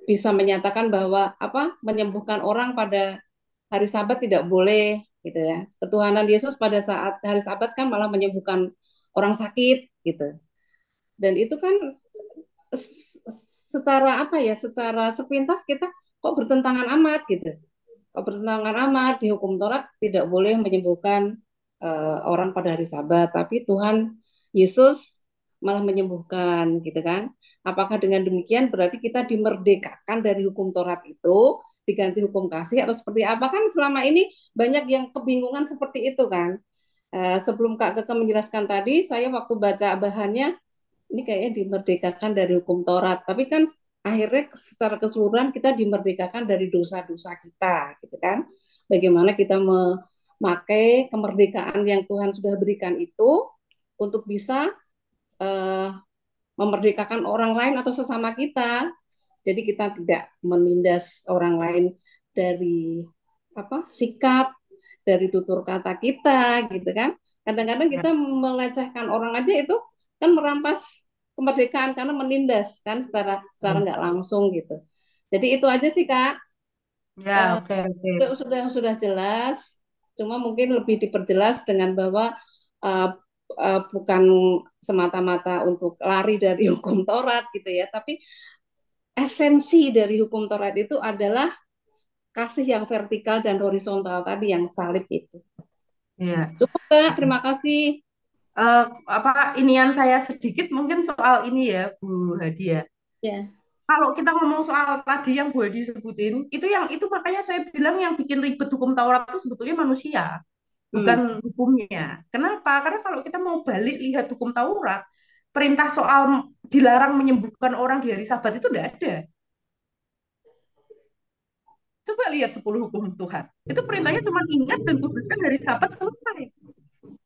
bisa menyatakan bahwa apa menyembuhkan orang pada hari Sabat tidak boleh, gitu ya. Ketuhanan Yesus pada saat hari Sabat kan malah menyembuhkan orang sakit, gitu. Dan itu kan secara apa ya secara sepintas kita kok bertentangan amat gitu kok bertentangan amat di hukum Taurat tidak boleh menyembuhkan uh, orang pada hari Sabat tapi Tuhan Yesus malah menyembuhkan gitu kan apakah dengan demikian berarti kita dimerdekakan dari hukum Taurat itu diganti hukum kasih atau seperti apa kan selama ini banyak yang kebingungan seperti itu kan uh, sebelum Kak Keke menjelaskan tadi saya waktu baca bahannya ini kayaknya dimerdekakan dari hukum Taurat. Tapi kan akhirnya secara keseluruhan kita dimerdekakan dari dosa-dosa kita, gitu kan? Bagaimana kita memakai kemerdekaan yang Tuhan sudah berikan itu untuk bisa uh, memerdekakan orang lain atau sesama kita. Jadi kita tidak menindas orang lain dari apa sikap, dari tutur kata kita, gitu kan? Kadang-kadang kita melecehkan orang aja itu kan merampas kemerdekaan karena menindas kan secara secara hmm. nggak langsung gitu. Jadi itu aja sih kak. Ya oke uh, oke. Okay. Sudah sudah jelas. Cuma mungkin lebih diperjelas dengan bahwa uh, uh, bukan semata-mata untuk lari dari hukum Taurat gitu ya, tapi esensi dari hukum Taurat itu adalah kasih yang vertikal dan horizontal tadi yang salib itu. Iya. Cukup kak, terima kasih uh, apa inian saya sedikit mungkin soal ini ya Bu Hadia. Ya. Kalau kita ngomong soal tadi yang Bu Hadi sebutin, itu yang itu makanya saya bilang yang bikin ribet hukum Taurat itu sebetulnya manusia, bukan hmm. hukumnya. Kenapa? Karena kalau kita mau balik lihat hukum Taurat, perintah soal dilarang menyembuhkan orang di hari Sabat itu tidak ada. Coba lihat 10 hukum Tuhan. Itu perintahnya cuma ingat dan kuduskan hari Sabat selesai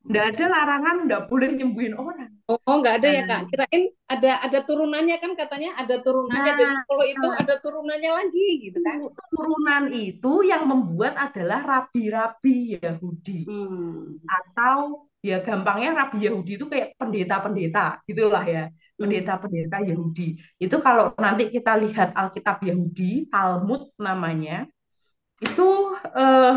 nggak ada larangan nggak boleh nyembuhin orang. Oh, nggak ada ya kak. Kirain ada ada turunannya kan katanya ada turunannya nah, dari sepuluh itu nah, ada turunannya lagi gitu kan? Turunan itu yang membuat adalah rabi-rabi Yahudi hmm. atau ya gampangnya Rabi Yahudi itu kayak pendeta-pendeta gitulah ya Hmm. pendeta-pendeta Yahudi itu kalau nanti kita lihat Alkitab Yahudi Talmud namanya itu eh,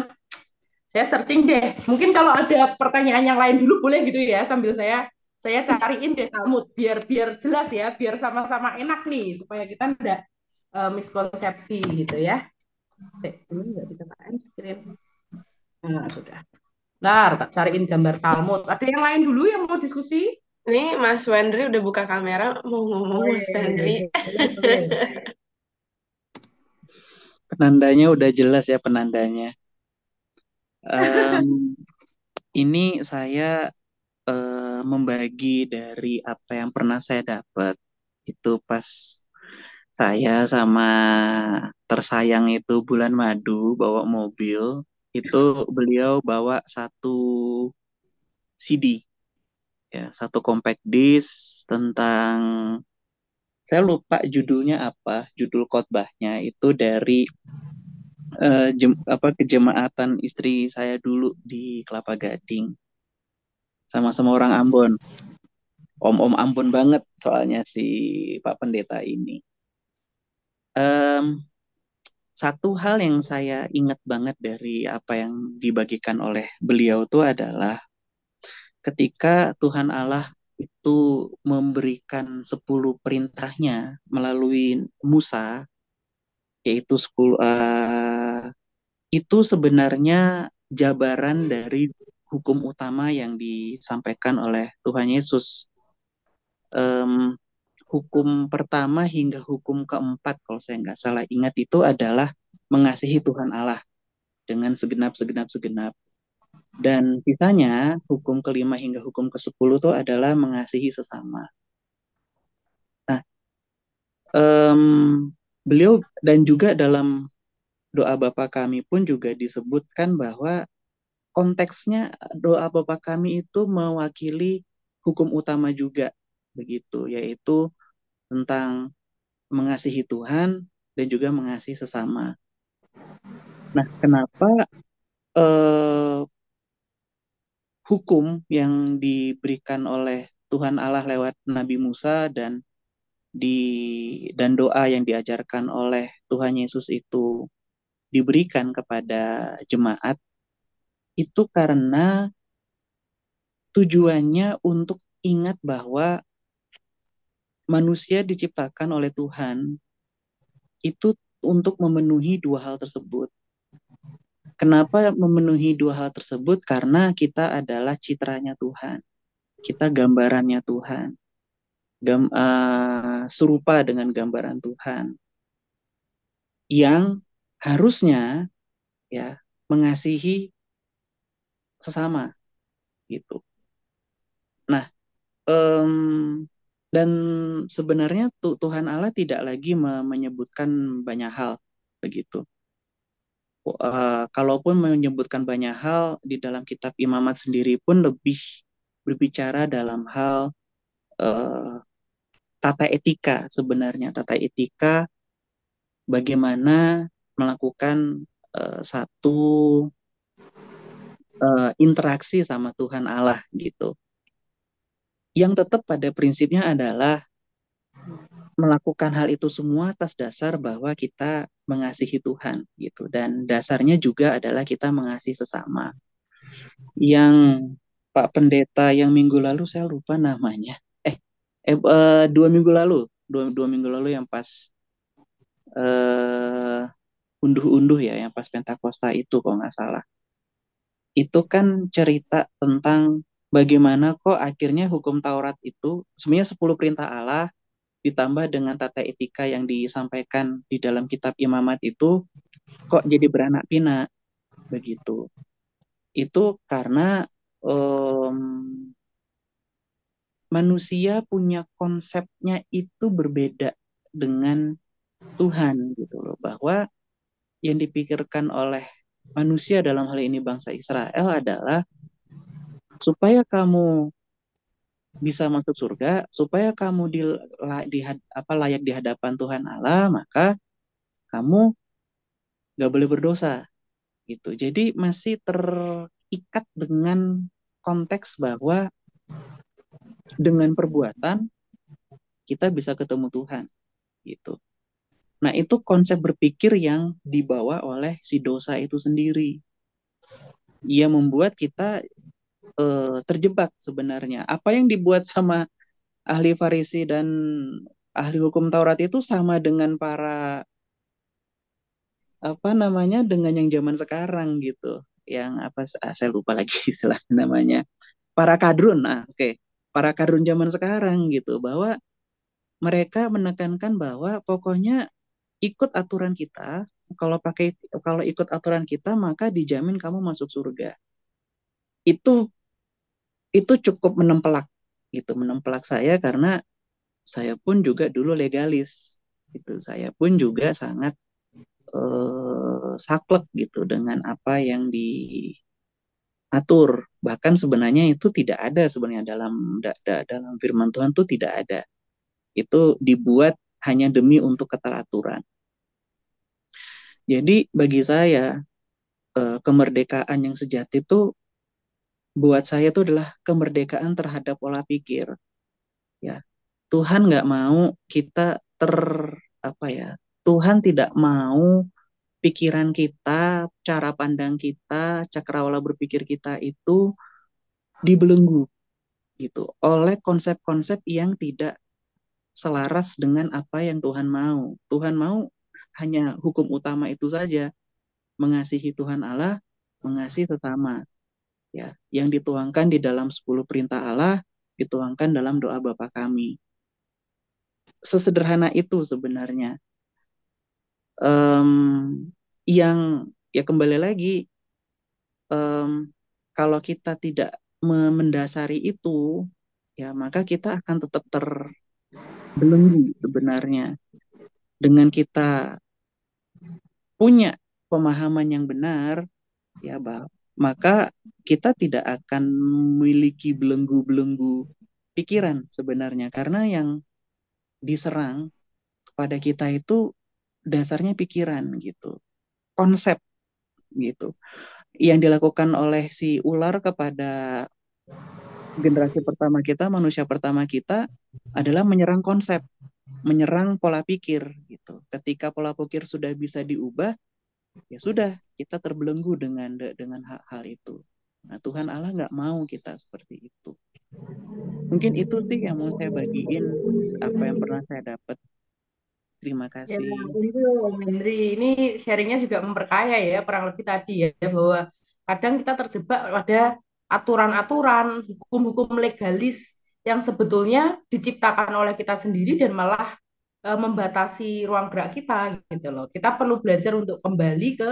saya searching deh mungkin kalau ada pertanyaan yang lain dulu boleh gitu ya sambil saya saya cariin deh Talmud biar biar jelas ya biar sama-sama enak nih supaya kita tidak eh, miskonsepsi gitu ya ini nggak bisa pakai screen nah sudah Bentar, tak cariin gambar Talmud. Ada yang lain dulu yang mau diskusi? Nih Mas Wendri udah buka kamera mau ngomong Mas Wendri. Penandanya udah jelas ya penandanya. Em, ini saya eh, membagi dari apa yang pernah saya dapat. Itu pas saya sama tersayang itu bulan madu bawa mobil itu beliau bawa satu CD ya satu compact disc tentang saya lupa judulnya apa judul khotbahnya itu dari eh, jem- apa kejemaatan istri saya dulu di Kelapa Gading. Sama-sama orang Ambon. Om-om Ambon banget soalnya si Pak Pendeta ini. Em, satu hal yang saya ingat banget dari apa yang dibagikan oleh beliau itu adalah ketika Tuhan Allah itu memberikan 10 perintahnya melalui Musa, yaitu 10 eh, itu sebenarnya jabaran dari hukum utama yang disampaikan oleh Tuhan Yesus. Em, hukum pertama hingga hukum keempat, kalau saya nggak salah ingat itu adalah mengasihi Tuhan Allah dengan segenap segenap segenap. Dan sisanya hukum kelima hingga hukum ke sepuluh itu adalah mengasihi sesama. Nah, em, beliau dan juga dalam doa Bapa kami pun juga disebutkan bahwa konteksnya doa Bapa kami itu mewakili hukum utama juga begitu, yaitu tentang mengasihi Tuhan dan juga mengasihi sesama. Nah, kenapa eh, hukum yang diberikan oleh Tuhan Allah lewat Nabi Musa dan di dan doa yang diajarkan oleh Tuhan Yesus itu diberikan kepada jemaat itu karena tujuannya untuk ingat bahwa manusia diciptakan oleh Tuhan itu untuk memenuhi dua hal tersebut. Kenapa memenuhi dua hal tersebut? Karena kita adalah citranya Tuhan. Kita gambarannya Tuhan. Gam, uh, serupa dengan gambaran Tuhan. Yang harusnya ya mengasihi sesama gitu. Nah, um, dan sebenarnya Tuhan Allah tidak lagi menyebutkan banyak hal begitu. Uh, kalaupun menyebutkan banyak hal di dalam kitab imamat sendiri pun lebih berbicara dalam hal uh, tata etika sebenarnya tata etika bagaimana melakukan uh, satu uh, interaksi sama Tuhan Allah gitu yang tetap pada prinsipnya adalah melakukan hal itu semua atas dasar bahwa kita mengasihi Tuhan gitu dan dasarnya juga adalah kita mengasihi sesama. Yang Pak Pendeta yang minggu lalu saya lupa namanya. Eh, uh, dua minggu lalu, dua, dua minggu lalu yang pas uh, unduh-unduh ya, yang pas Pentakosta itu kalau nggak salah. Itu kan cerita tentang bagaimana kok akhirnya hukum Taurat itu sebenarnya 10 perintah Allah ditambah dengan tata etika yang disampaikan di dalam kitab imamat itu kok jadi beranak pinak begitu itu karena um, manusia punya konsepnya itu berbeda dengan Tuhan gitu loh. Bahwa yang dipikirkan oleh manusia dalam hal ini bangsa Israel adalah supaya kamu bisa masuk surga supaya kamu di, di apa layak di hadapan Tuhan Allah maka kamu gak boleh berdosa gitu. Jadi masih terikat dengan konteks bahwa dengan perbuatan kita bisa ketemu Tuhan gitu. Nah, itu konsep berpikir yang dibawa oleh si dosa itu sendiri. Ia membuat kita uh, terjebak sebenarnya. Apa yang dibuat sama ahli Farisi dan ahli hukum Taurat itu sama dengan para apa namanya dengan yang zaman sekarang gitu yang apa ah, saya lupa lagi istilah namanya para kadrun nah oke okay. Para kadrun zaman sekarang gitu bahwa mereka menekankan bahwa pokoknya ikut aturan kita kalau pakai kalau ikut aturan kita maka dijamin kamu masuk surga. Itu itu cukup menempelak gitu menempelak saya karena saya pun juga dulu legalis itu saya pun juga sangat uh, saklek gitu dengan apa yang diatur bahkan sebenarnya itu tidak ada sebenarnya dalam da, da, dalam firman Tuhan itu tidak ada. Itu dibuat hanya demi untuk keteraturan. Jadi bagi saya uh, kemerdekaan yang sejati itu buat saya itu adalah kemerdekaan terhadap pola pikir. Ya Tuhan nggak mau kita ter apa ya Tuhan tidak mau pikiran kita, cara pandang kita, cakrawala berpikir kita itu dibelenggu gitu oleh konsep-konsep yang tidak selaras dengan apa yang Tuhan mau. Tuhan mau hanya hukum utama itu saja, mengasihi Tuhan Allah, mengasihi sesama. Ya, yang dituangkan di dalam 10 perintah Allah dituangkan dalam doa Bapa kami. Sesederhana itu sebenarnya um, yang ya kembali lagi um, kalau kita tidak mendasari itu ya maka kita akan tetap terbelenggu sebenarnya. Dengan kita punya pemahaman yang benar ya bah maka kita tidak akan memiliki belenggu-belenggu pikiran sebenarnya. Karena yang diserang kepada kita itu dasarnya pikiran gitu konsep gitu. Yang dilakukan oleh si ular kepada generasi pertama kita manusia pertama kita adalah menyerang konsep menyerang pola pikir gitu. Ketika pola pikir sudah bisa diubah ya sudah kita terbelenggu dengan dengan hal-hal itu. Nah Tuhan Allah nggak mau kita seperti itu. Mungkin itu sih yang mau saya bagiin apa yang pernah saya dapat Terima ya, kasih. Ya, itu Hendri. Ini sharingnya juga memperkaya ya, kurang lebih tadi ya, bahwa kadang kita terjebak pada aturan-aturan, hukum-hukum legalis yang sebetulnya diciptakan oleh kita sendiri dan malah e, membatasi ruang gerak kita gitu loh. Kita perlu belajar untuk kembali ke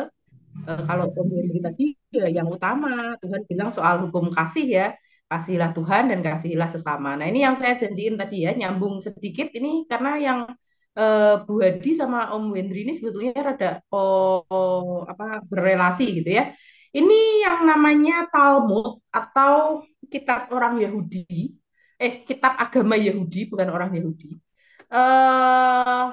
e, kalau Hendri tadi ya, yang utama Tuhan bilang soal hukum kasih ya, kasihlah Tuhan dan kasihilah sesama. Nah ini yang saya janjiin tadi ya, nyambung sedikit ini karena yang uh, Bu Hadi sama Om Wendri ini sebetulnya rada oh, oh, apa berrelasi gitu ya. Ini yang namanya Talmud atau kitab orang Yahudi, eh kitab agama Yahudi bukan orang Yahudi. Uh,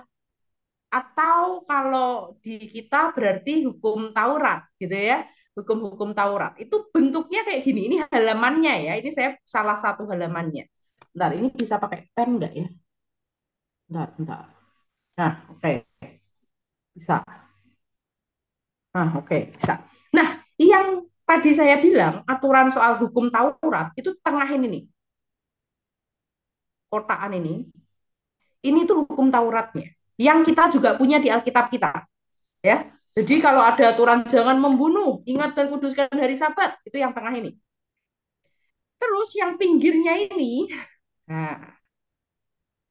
atau kalau di kita berarti hukum Taurat gitu ya hukum-hukum Taurat itu bentuknya kayak gini ini halamannya ya ini saya salah satu halamannya Bentar, ini bisa pakai pen nggak ya Bentar, bentar. Nah, oke. Okay. Bisa. Nah, oke, okay. bisa. Nah, yang tadi saya bilang, aturan soal hukum Taurat, itu tengah ini nih. Kotaan ini. Ini tuh hukum Tauratnya. Yang kita juga punya di Alkitab kita. Ya. Jadi kalau ada aturan jangan membunuh, ingat dan kuduskan hari Sabat, itu yang tengah ini. Terus yang pinggirnya ini, nah,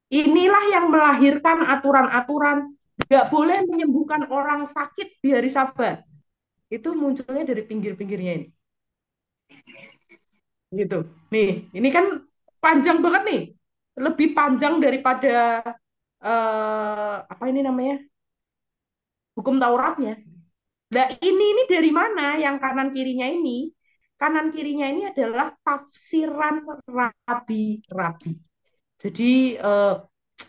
Inilah yang melahirkan aturan-aturan nggak boleh menyembuhkan orang sakit di hari Sabat. Itu munculnya dari pinggir-pinggirnya ini. Gitu. Nih, ini kan panjang banget nih. Lebih panjang daripada uh, apa ini namanya? Hukum Tauratnya. Nah, ini ini dari mana yang kanan kirinya ini? Kanan kirinya ini adalah tafsiran rabi-rabi. Jadi uh,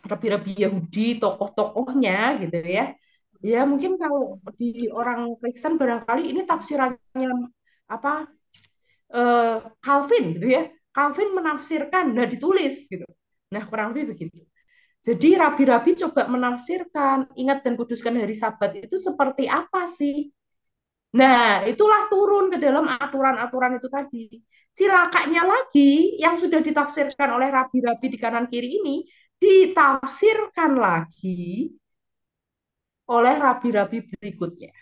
rabi-rabi Yahudi, tokoh-tokohnya gitu ya. Ya mungkin kalau di orang Kristen barangkali ini tafsirannya apa eh, Calvin gitu ya. Calvin menafsirkan, nah ditulis gitu. Nah, kurang lebih begitu. Jadi rabi-rabi coba menafsirkan, ingat dan kuduskan hari Sabat itu seperti apa sih? Nah, itulah turun ke dalam aturan-aturan itu tadi. Cilakanya lagi yang sudah ditafsirkan oleh rabi-rabi di kanan kiri ini ditafsirkan lagi oleh rabi-rabi berikutnya.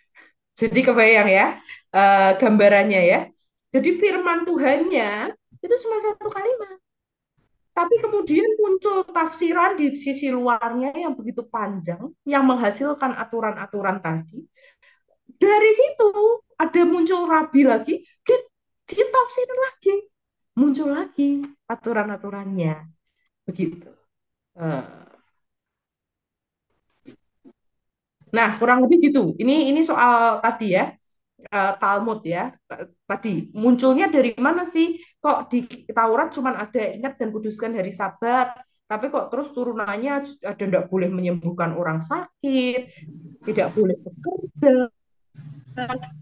Jadi kebayang ya uh, gambarannya ya. Jadi firman Tuhannya itu cuma satu kalimat. Tapi kemudian muncul tafsiran di sisi luarnya yang begitu panjang, yang menghasilkan aturan-aturan tadi. Dari situ ada muncul rabi lagi, ditafsirin lagi, muncul lagi aturan-aturannya. Begitu. Uh, Nah, kurang lebih gitu. Ini ini soal tadi ya, uh, Talmud ya. Tadi munculnya dari mana sih? Kok di Taurat cuma ada ingat dan kuduskan hari Sabat, tapi kok terus turunannya ada tidak boleh menyembuhkan orang sakit, tidak boleh bekerja,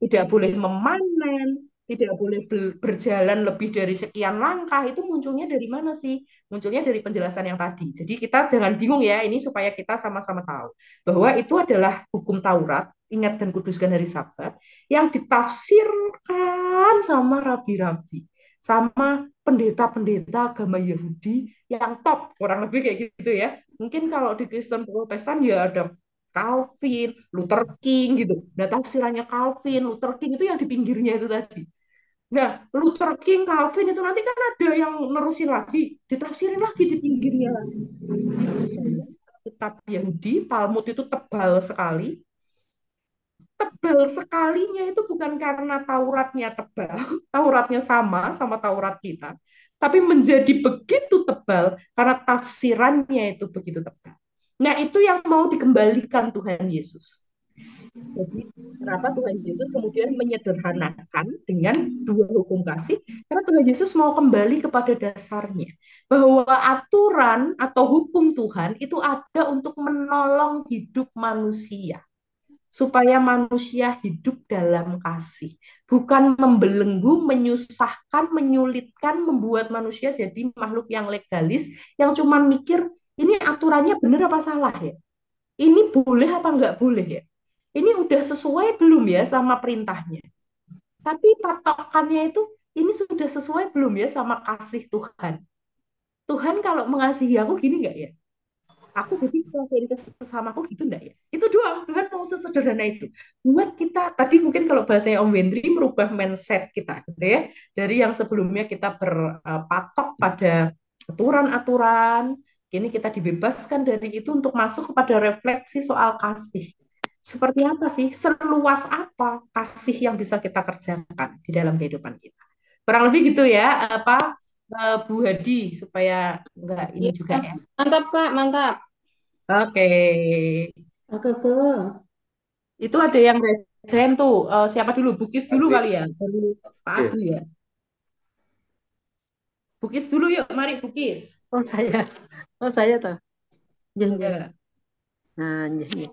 tidak boleh memanen, tidak boleh berjalan lebih dari sekian langkah itu munculnya dari mana sih? Munculnya dari penjelasan yang tadi. Jadi kita jangan bingung ya, ini supaya kita sama-sama tahu bahwa itu adalah hukum Taurat, ingat dan kuduskan hari Sabat, yang ditafsirkan sama rabi-rabi, sama pendeta-pendeta agama Yahudi yang top, kurang lebih kayak gitu ya. Mungkin kalau di Kristen Protestan ya ada Calvin, Luther King gitu. Nah, tafsirannya Calvin, Luther King itu yang di pinggirnya itu tadi. Nah, Luther King, Calvin itu nanti kan ada yang nerusin lagi, ditafsirin lagi di pinggirnya lagi. Kitab Yahudi, Talmud itu tebal sekali. Tebal sekalinya itu bukan karena Tauratnya tebal, Tauratnya sama sama Taurat kita, tapi menjadi begitu tebal karena tafsirannya itu begitu tebal. Nah, itu yang mau dikembalikan Tuhan Yesus. Jadi, kenapa Tuhan Yesus kemudian menyederhanakan dengan dua hukum kasih? Karena Tuhan Yesus mau kembali kepada dasarnya. Bahwa aturan atau hukum Tuhan itu ada untuk menolong hidup manusia. Supaya manusia hidup dalam kasih. Bukan membelenggu, menyusahkan, menyulitkan, membuat manusia jadi makhluk yang legalis, yang cuma mikir ini aturannya benar apa salah ya? Ini boleh apa nggak boleh ya? Ini udah sesuai belum ya sama perintahnya? Tapi patokannya itu ini sudah sesuai belum ya sama kasih Tuhan? Tuhan kalau mengasihi aku gini nggak ya? Aku jadi ngelakuin ke sesamaku gitu enggak ya? Itu doang, Tuhan mau sesederhana itu. Buat kita, tadi mungkin kalau bahasanya Om Wendri merubah mindset kita gitu ya. Dari yang sebelumnya kita berpatok pada aturan-aturan, ini kita dibebaskan dari itu untuk masuk kepada refleksi soal kasih. Seperti apa sih? Seluas apa kasih yang bisa kita kerjakan di dalam kehidupan kita? Kurang lebih gitu ya, apa eh, Bu Hadi supaya enggak ini ya, juga ya. Mantap Kak, mantap. Oke. Oke, tuh. Itu ada yang resen tuh. Uh, siapa dulu? Bukis dulu kali ya. Baru Pak Adu ya. Bukis dulu yuk, mari Bukis. Oh saya. Oh saya toh. Ya, Nah, ya.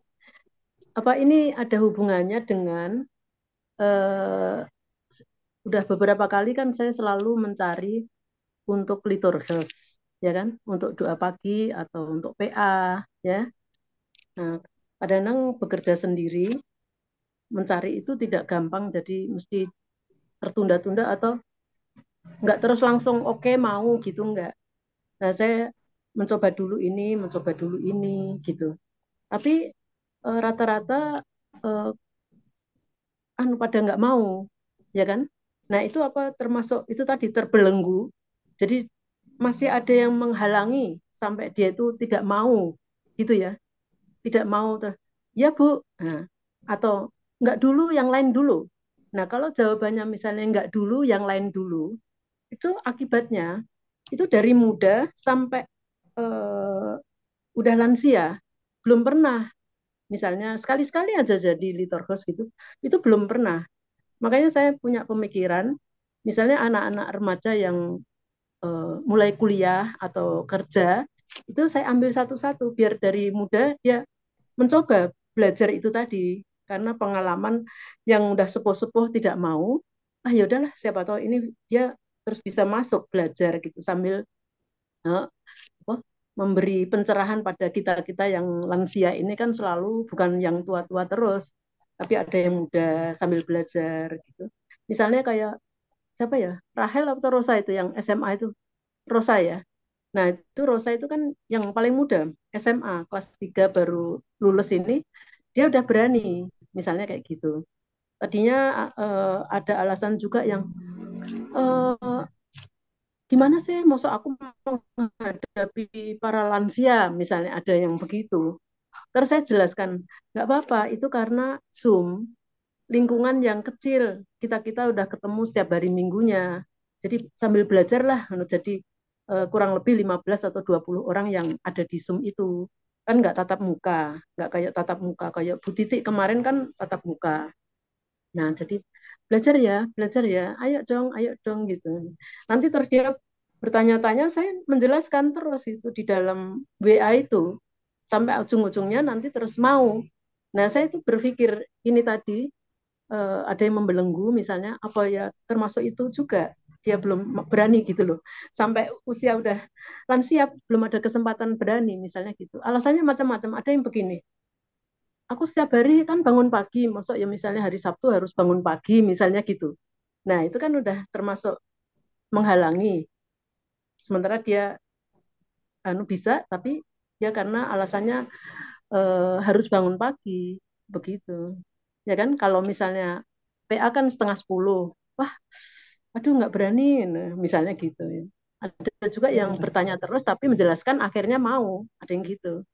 Apa ini ada hubungannya dengan uh, udah beberapa kali kan saya selalu mencari untuk liturgis, ya kan? Untuk doa pagi atau untuk PA, ya. Nah, kadang bekerja sendiri mencari itu tidak gampang jadi mesti tertunda-tunda atau nggak terus langsung oke okay, mau gitu nggak. Nah saya mencoba dulu ini, mencoba dulu ini gitu. Tapi eh, rata-rata uh, anu pada nggak mau, ya kan? Nah itu apa termasuk itu tadi terbelenggu. Jadi masih ada yang menghalangi sampai dia itu tidak mau, gitu ya? Tidak mau, ter ya bu, nah, atau nggak dulu, yang lain dulu. Nah kalau jawabannya misalnya nggak dulu, yang lain dulu, itu akibatnya itu dari muda sampai uh, udah lansia. Belum pernah. Misalnya sekali-sekali aja jadi liturgos gitu itu belum pernah. Makanya saya punya pemikiran misalnya anak-anak remaja yang uh, mulai kuliah atau kerja itu saya ambil satu-satu biar dari muda dia mencoba belajar itu tadi. Karena pengalaman yang udah sepuh-sepuh tidak mau ah ya udahlah siapa tahu ini dia terus bisa masuk belajar gitu sambil uh, apa, memberi pencerahan pada kita-kita yang lansia ini kan selalu bukan yang tua-tua terus, tapi ada yang muda sambil belajar gitu. Misalnya kayak siapa ya? Rahel atau Rosa itu yang SMA itu. Rosa ya. Nah, itu Rosa itu kan yang paling muda, SMA, kelas 3 baru lulus ini, dia udah berani, misalnya kayak gitu. Tadinya uh, ada alasan juga yang uh, gimana sih maksud aku menghadapi para lansia? Misalnya ada yang begitu. Terus saya jelaskan. Nggak apa-apa itu karena Zoom lingkungan yang kecil. Kita kita udah ketemu setiap hari minggunya. Jadi sambil belajar lah jadi uh, kurang lebih 15 atau 20 orang yang ada di Zoom itu. Kan nggak tatap muka. Nggak kayak tatap muka. Kayak Bu Titik kemarin kan tatap muka Nah, jadi belajar ya, belajar ya, ayo dong, ayo dong gitu. Nanti terus dia bertanya-tanya, saya menjelaskan terus itu di dalam WA itu sampai ujung-ujungnya nanti terus mau. Nah, saya itu berpikir ini tadi uh, ada yang membelenggu misalnya, apa ya termasuk itu juga dia belum berani gitu loh. Sampai usia udah lansia belum ada kesempatan berani misalnya gitu. Alasannya macam-macam. Ada yang begini, aku setiap hari kan bangun pagi, masuk ya misalnya hari Sabtu harus bangun pagi misalnya gitu. Nah, itu kan udah termasuk menghalangi. Sementara dia anu bisa, tapi ya karena alasannya e, harus bangun pagi, begitu. Ya kan, kalau misalnya PA kan setengah sepuluh, wah, aduh nggak berani, nah, misalnya gitu. Ya. Ada juga yang bertanya terus, tapi menjelaskan akhirnya mau, ada yang gitu.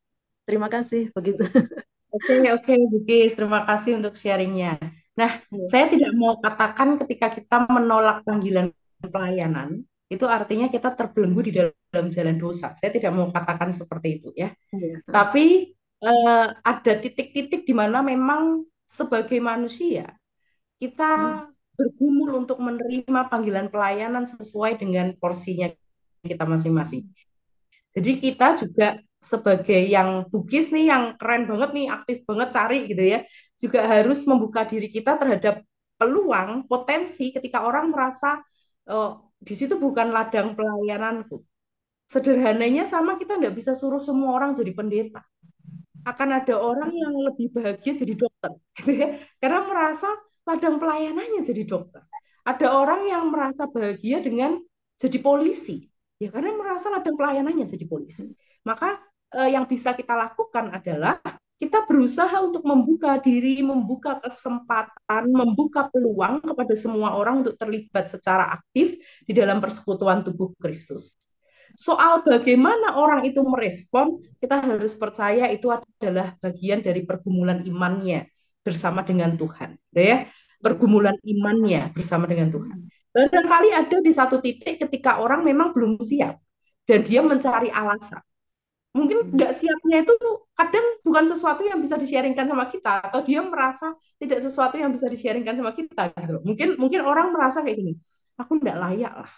Terima kasih, begitu. Oke, oke, Bukis. Terima kasih untuk sharingnya. Nah, ya. saya tidak mau katakan ketika kita menolak panggilan pelayanan, itu artinya kita terbelenggu di dalam jalan dosa. Saya tidak mau katakan seperti itu ya. ya. Tapi eh, ada titik-titik di mana memang sebagai manusia kita hmm. bergumul untuk menerima panggilan pelayanan sesuai dengan porsinya kita masing-masing. Jadi kita juga sebagai yang bugis nih yang keren banget nih aktif banget cari gitu ya juga harus membuka diri kita terhadap peluang potensi ketika orang merasa oh, di situ bukan ladang pelayananku. Sederhananya sama kita nggak bisa suruh semua orang jadi pendeta. Akan ada orang yang lebih bahagia jadi dokter gitu ya. Karena merasa ladang pelayanannya jadi dokter. Ada orang yang merasa bahagia dengan jadi polisi. Ya karena merasa ladang pelayanannya jadi polisi maka eh, yang bisa kita lakukan adalah kita berusaha untuk membuka diri, membuka kesempatan, membuka peluang kepada semua orang untuk terlibat secara aktif di dalam persekutuan tubuh Kristus. Soal bagaimana orang itu merespon, kita harus percaya itu adalah bagian dari pergumulan imannya bersama dengan Tuhan, ya. Pergumulan imannya bersama dengan Tuhan. Barangkali ada di satu titik ketika orang memang belum siap dan dia mencari alasan mungkin hmm. nggak siapnya itu kadang bukan sesuatu yang bisa disharingkan sama kita atau dia merasa tidak sesuatu yang bisa disharingkan sama kita gitu. Mungkin mungkin orang merasa kayak gini aku nggak layak lah.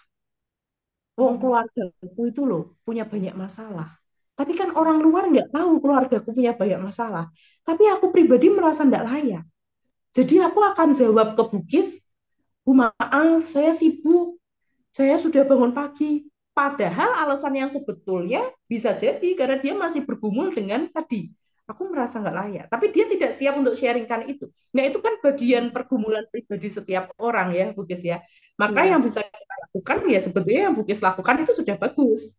Wong keluarga aku itu loh punya banyak masalah. Tapi kan orang luar nggak tahu keluarga aku punya banyak masalah. Tapi aku pribadi merasa nggak layak. Jadi aku akan jawab ke Bugis Bu maaf saya sibuk. Saya sudah bangun pagi Padahal alasan yang sebetulnya bisa jadi karena dia masih bergumul dengan tadi. Aku merasa nggak layak. Tapi dia tidak siap untuk sharingkan itu. Nah itu kan bagian pergumulan pribadi setiap orang ya, Bukis ya. Maka ya. yang bisa kita lakukan ya sebetulnya yang Bukis lakukan itu sudah bagus.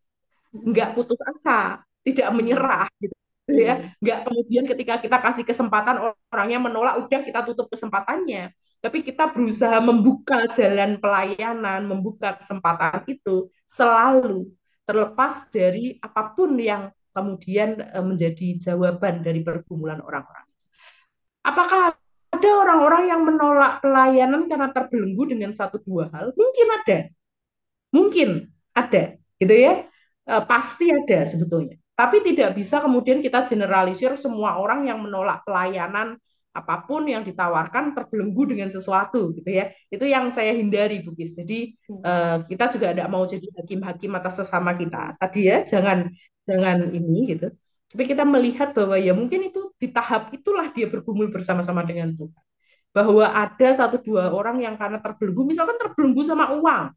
Nggak putus asa, tidak menyerah gitu ya. Nggak kemudian ketika kita kasih kesempatan orangnya menolak, udah kita tutup kesempatannya tapi kita berusaha membuka jalan pelayanan, membuka kesempatan itu selalu terlepas dari apa pun yang kemudian eh, menjadi jawaban dari pergumulan orang-orang. Apakah ada orang-orang yang menolak pelayanan karena terbelenggu dengan satu dua hal? Mungkin ada, mungkin ada, gitu ya. E, pasti ada sebetulnya. Tapi tidak bisa kemudian kita generalisir semua orang yang menolak pelayanan apa pun yang ditawarkan terbelenggu dengan sesuatu gitu ya. Itu yang saya hindari Bugis jadi uh, kita juga tidak mau jadi hakim-hakim atas sesama kita. Tadi ya jangan jangan ini gitu. Tapi kita melihat bahwa ya mungkin itu di tahap itulah dia bergumul bersama-sama dengan Tuhan. Bahwa ada satu dua orang yang karena terbelenggu, misalkan terbelenggu sama uang,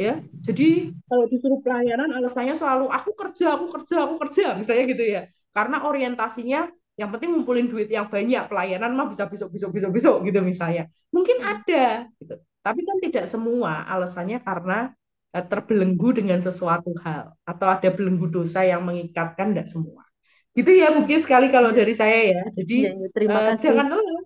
ya. Jadi kalau disuruh pelayanan alasannya selalu aku kerja, aku kerja, aku kerja, misalnya gitu ya. Karena orientasinya yang penting ngumpulin duit yang banyak, pelayanan mah bisa besok besok besok besok gitu misalnya. Mungkin ada gitu. Tapi kan tidak semua alasannya karena eh, terbelenggu dengan sesuatu hal atau ada belenggu dosa yang mengikatkan tidak semua. Gitu ya mungkin sekali kalau dari saya ya. Jadi Ya, ya, terima eh, kasih. jangan lelah.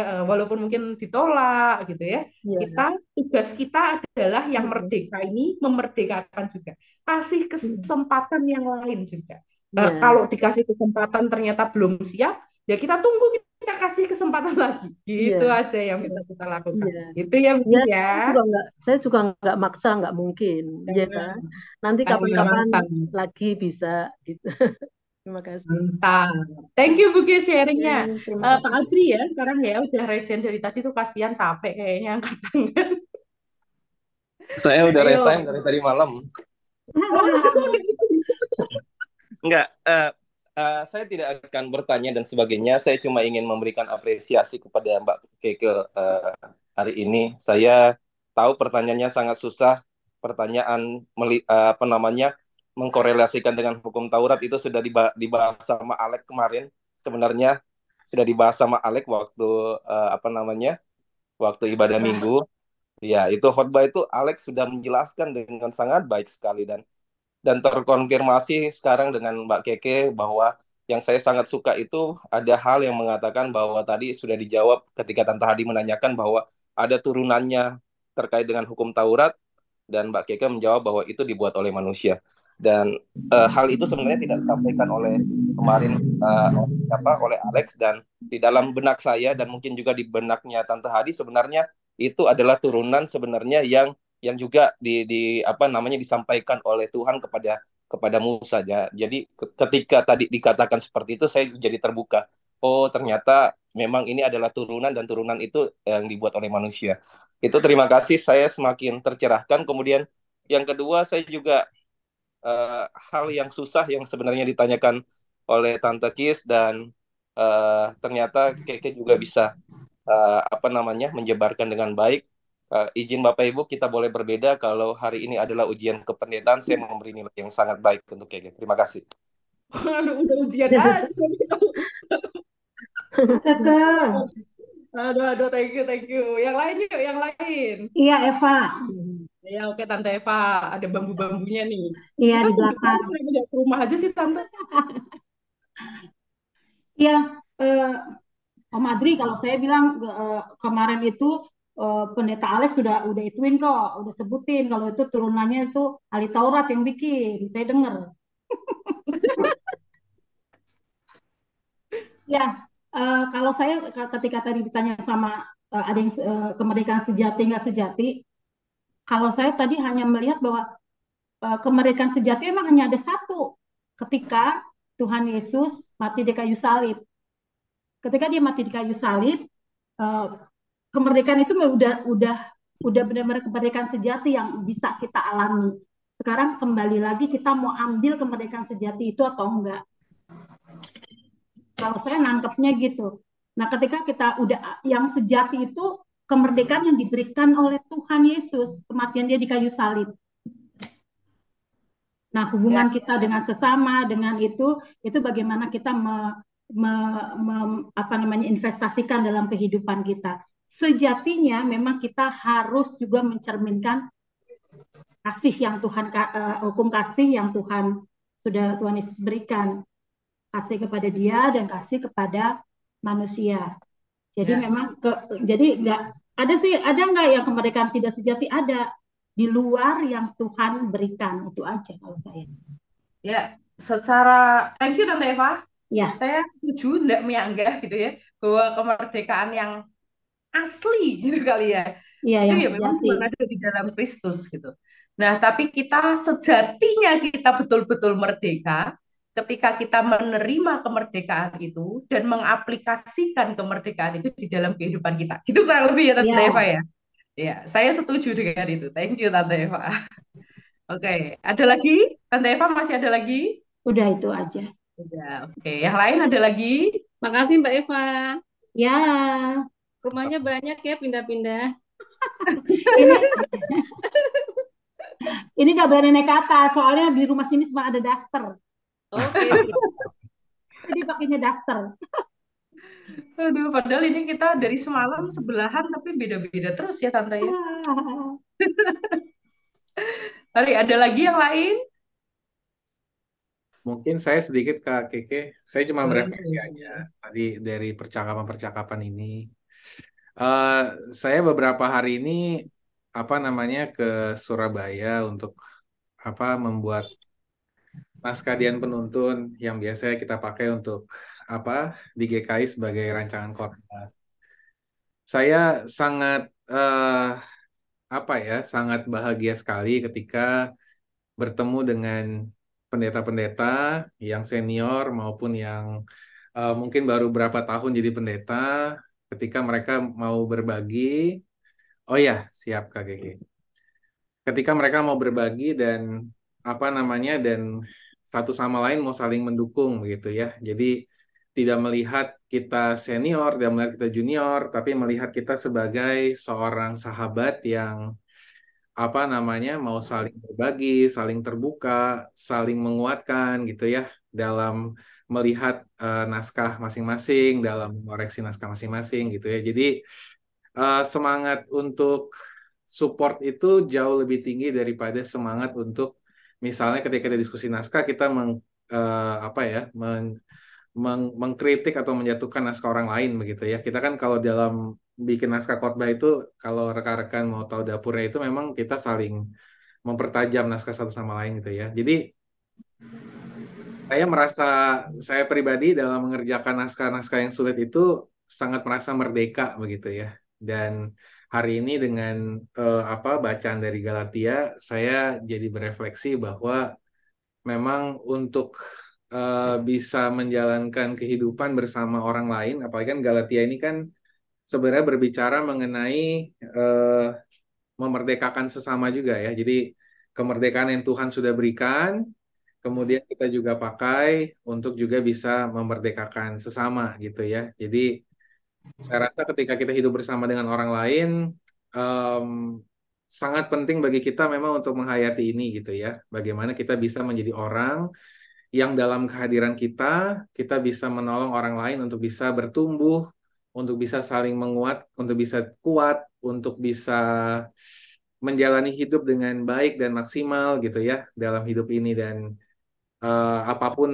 Eh, walaupun mungkin ditolak gitu ya. Ya, Kita tugas kita adalah yang Mm-mm. merdeka ini memerdekakan juga. Kasih kesempatan yang lain juga. Eh, ya, kalau dikasih kesempatan ternyata belum siap, ya kita tunggu kita kasih kesempatan lagi. Gitu ya, aja yang bisa kita lakukan. ya. Itu ya Ya, ya. juga nggak, saya juga nggak maksa, nggak mungkin, ya kan? Nanti kapan-kapan lagi bisa, gitu. Terima kasih. Mantap. Thank you Ya, sharingnya. Eh, Pak. Adri ya sekarang ya udah resign dari tadi tuh kasihan capek kayaknya angkat tangan. Saya udah resign dari tadi malam. Enggak, eh, eh, saya tidak akan bertanya dan sebagainya. Saya cuma ingin memberikan apresiasi kepada Mbak Keke eh, hari ini. Saya tahu pertanyaannya sangat susah. Pertanyaan meli- eh, apa namanya mengkorelasikan dengan hukum Taurat itu sudah diba- dibahas sama Alek kemarin. Sebenarnya sudah dibahas sama Alek waktu eh, apa namanya waktu ibadah Minggu. Ya, itu khotbah itu Alex sudah menjelaskan dengan sangat baik sekali dan dan terkonfirmasi sekarang dengan Mbak Keke bahwa yang saya sangat suka itu ada hal yang mengatakan bahwa tadi sudah dijawab ketika Tante Hadi menanyakan bahwa ada turunannya terkait dengan hukum Taurat. Dan Mbak Keke menjawab bahwa itu dibuat oleh manusia. Dan eh, hal itu sebenarnya tidak disampaikan oleh kemarin eh, oleh siapa oleh Alex dan di dalam benak saya dan mungkin juga di benaknya Tante Hadi sebenarnya itu adalah turunan sebenarnya yang yang juga di, di apa namanya disampaikan oleh Tuhan kepada kepada Musa ya. Jadi ke- ketika tadi dikatakan seperti itu saya jadi terbuka. Oh, ternyata memang ini adalah turunan dan turunan itu yang dibuat oleh manusia. Itu terima kasih saya semakin tercerahkan. Kemudian yang kedua saya juga eh, hal yang susah yang sebenarnya ditanyakan oleh Tante Kis dan eh, ternyata Keke juga bisa eh, apa namanya menjebarkan dengan baik. Eh, izin Bapak Ibu kita boleh berbeda kalau hari ini adalah ujian kependetaan saya memberi nilai yang sangat baik untuk Keke. Terima kasih. Aduh, udah ujian aja. Keke. Aduh, aduh, thank you, thank you. Yang lain yuk, yang lain. Iya, Eva. Ya, oke Tante Eva, ada bambu-bambunya nih. Iya, Kita di belakang. nggak ke rumah aja sih Tante? Iya, eh, Om Adri, kalau saya bilang eh, kemarin itu eh, Pendeta Alex sudah udah ituin kok, udah sebutin kalau itu turunannya itu ahli Taurat yang bikin. Saya dengar. Ya, eh, kalau saya ketika tadi ditanya sama eh, ada yang eh, kemerdekaan sejati nggak sejati, kalau saya tadi hanya melihat bahwa eh, kemerdekaan sejati memang hanya ada satu, ketika Tuhan Yesus mati di kayu salib. Ketika dia mati di kayu salib, kemerdekaan itu udah udah udah benar-benar kemerdekaan sejati yang bisa kita alami. Sekarang kembali lagi kita mau ambil kemerdekaan sejati itu atau enggak? Kalau saya nangkepnya gitu. Nah, ketika kita udah yang sejati itu kemerdekaan yang diberikan oleh Tuhan Yesus, kematian dia di kayu salib. Nah, hubungan kita dengan sesama, dengan itu, itu bagaimana kita me, me, me- apa namanya investasikan dalam kehidupan kita. Sejatinya memang kita harus juga mencerminkan kasih yang Tuhan eh, hukum kasih yang Tuhan sudah Tuhan Yesus berikan kasih kepada dia dan kasih kepada manusia. Jadi Ya. memang ke, jadi nggak ada sih ada nggak yang kemerdekaan tidak sejati ada di luar yang Tuhan berikan itu aja kalau saya. Ya, secara thank you Tante Eva. Ya, Saya setuju, enggak menyanggah gitu ya, bahwa kemerdekaan yang asli gitu kali ya. iya Itu yang ya memang sejati. cuma ada di dalam Kristus gitu. Nah, tapi kita sejatinya kita betul-betul merdeka ketika kita menerima kemerdekaan itu dan mengaplikasikan kemerdekaan itu di dalam kehidupan kita. Gitu kurang lebih ya Tante Iya. Eva ya. Ya, saya setuju dengan itu. Thank you Tante Eva. Oke, ada lagi? Tante Eva masih ada lagi? Udah itu aja. Ya, oke. Yang lain ada lagi? Makasih Mbak Eva. Ya, Rumahnya banyak ya pindah-pindah. Ini ini nggak berani naik ke atas, soalnya di rumah sini cuma ada daster. Oke. Jadi pakainya daster. Aduh, padahal ini kita dari semalam sebelahan tapi beda-beda terus ya Tante ya. Hari ada lagi yang lain? Mungkin saya sedikit Kak Keke, saya cuma merefleksi aja tadi dari percakapan-percakapan ini. Eh, saya beberapa hari ini apa namanya ke Surabaya untuk apa membuat naskah Dian Penuntun yang biasanya kita pakai untuk apa di GKI sebagai rancangan khotbah. Saya sangat eh, apa ya, sangat bahagia sekali ketika bertemu dengan pendeta-pendeta yang senior maupun yang eh, mungkin baru berapa tahun jadi pendeta, ketika mereka mau berbagi, oh ya, siap Kak Kiki. Ketika mereka mau berbagi dan apa namanya dan satu sama lain mau saling mendukung begitu ya. Jadi tidak melihat kita senior, tidak melihat kita junior, tapi melihat kita sebagai seorang sahabat yang apa namanya mau saling berbagi, saling terbuka, saling menguatkan gitu ya dalam melihat eh, naskah masing-masing, dalam mengoreksi naskah masing-masing gitu ya. Jadi eh, semangat untuk support itu jauh lebih tinggi daripada semangat untuk misalnya ketika kita diskusi naskah kita meng, eh, apa ya men- meng- mengkritik atau menjatuhkan naskah orang lain begitu ya. Kita kan kalau dalam bikin naskah khotbah itu kalau rekan-rekan mau tahu dapurnya itu memang kita saling mempertajam naskah satu sama lain gitu ya. Jadi saya merasa saya pribadi dalam mengerjakan naskah-naskah yang sulit itu sangat merasa merdeka begitu ya. Dan hari ini dengan eh, apa bacaan dari Galatia saya jadi berefleksi bahwa memang untuk eh, bisa menjalankan kehidupan bersama orang lain, apalagi kan Galatia ini kan sebenarnya berbicara mengenai eh, memerdekakan sesama juga ya. Jadi kemerdekaan yang Tuhan sudah berikan, kemudian kita juga pakai untuk juga bisa memerdekakan sesama gitu ya. Jadi saya rasa ketika kita hidup bersama dengan orang lain, em, sangat penting bagi kita memang untuk menghayati ini gitu ya. Bagaimana kita bisa menjadi orang yang dalam kehadiran kita, kita bisa menolong orang lain untuk bisa bertumbuh, untuk bisa saling menguat, untuk bisa kuat, untuk bisa menjalani hidup dengan baik dan maksimal gitu ya dalam hidup ini dan eh, apa pun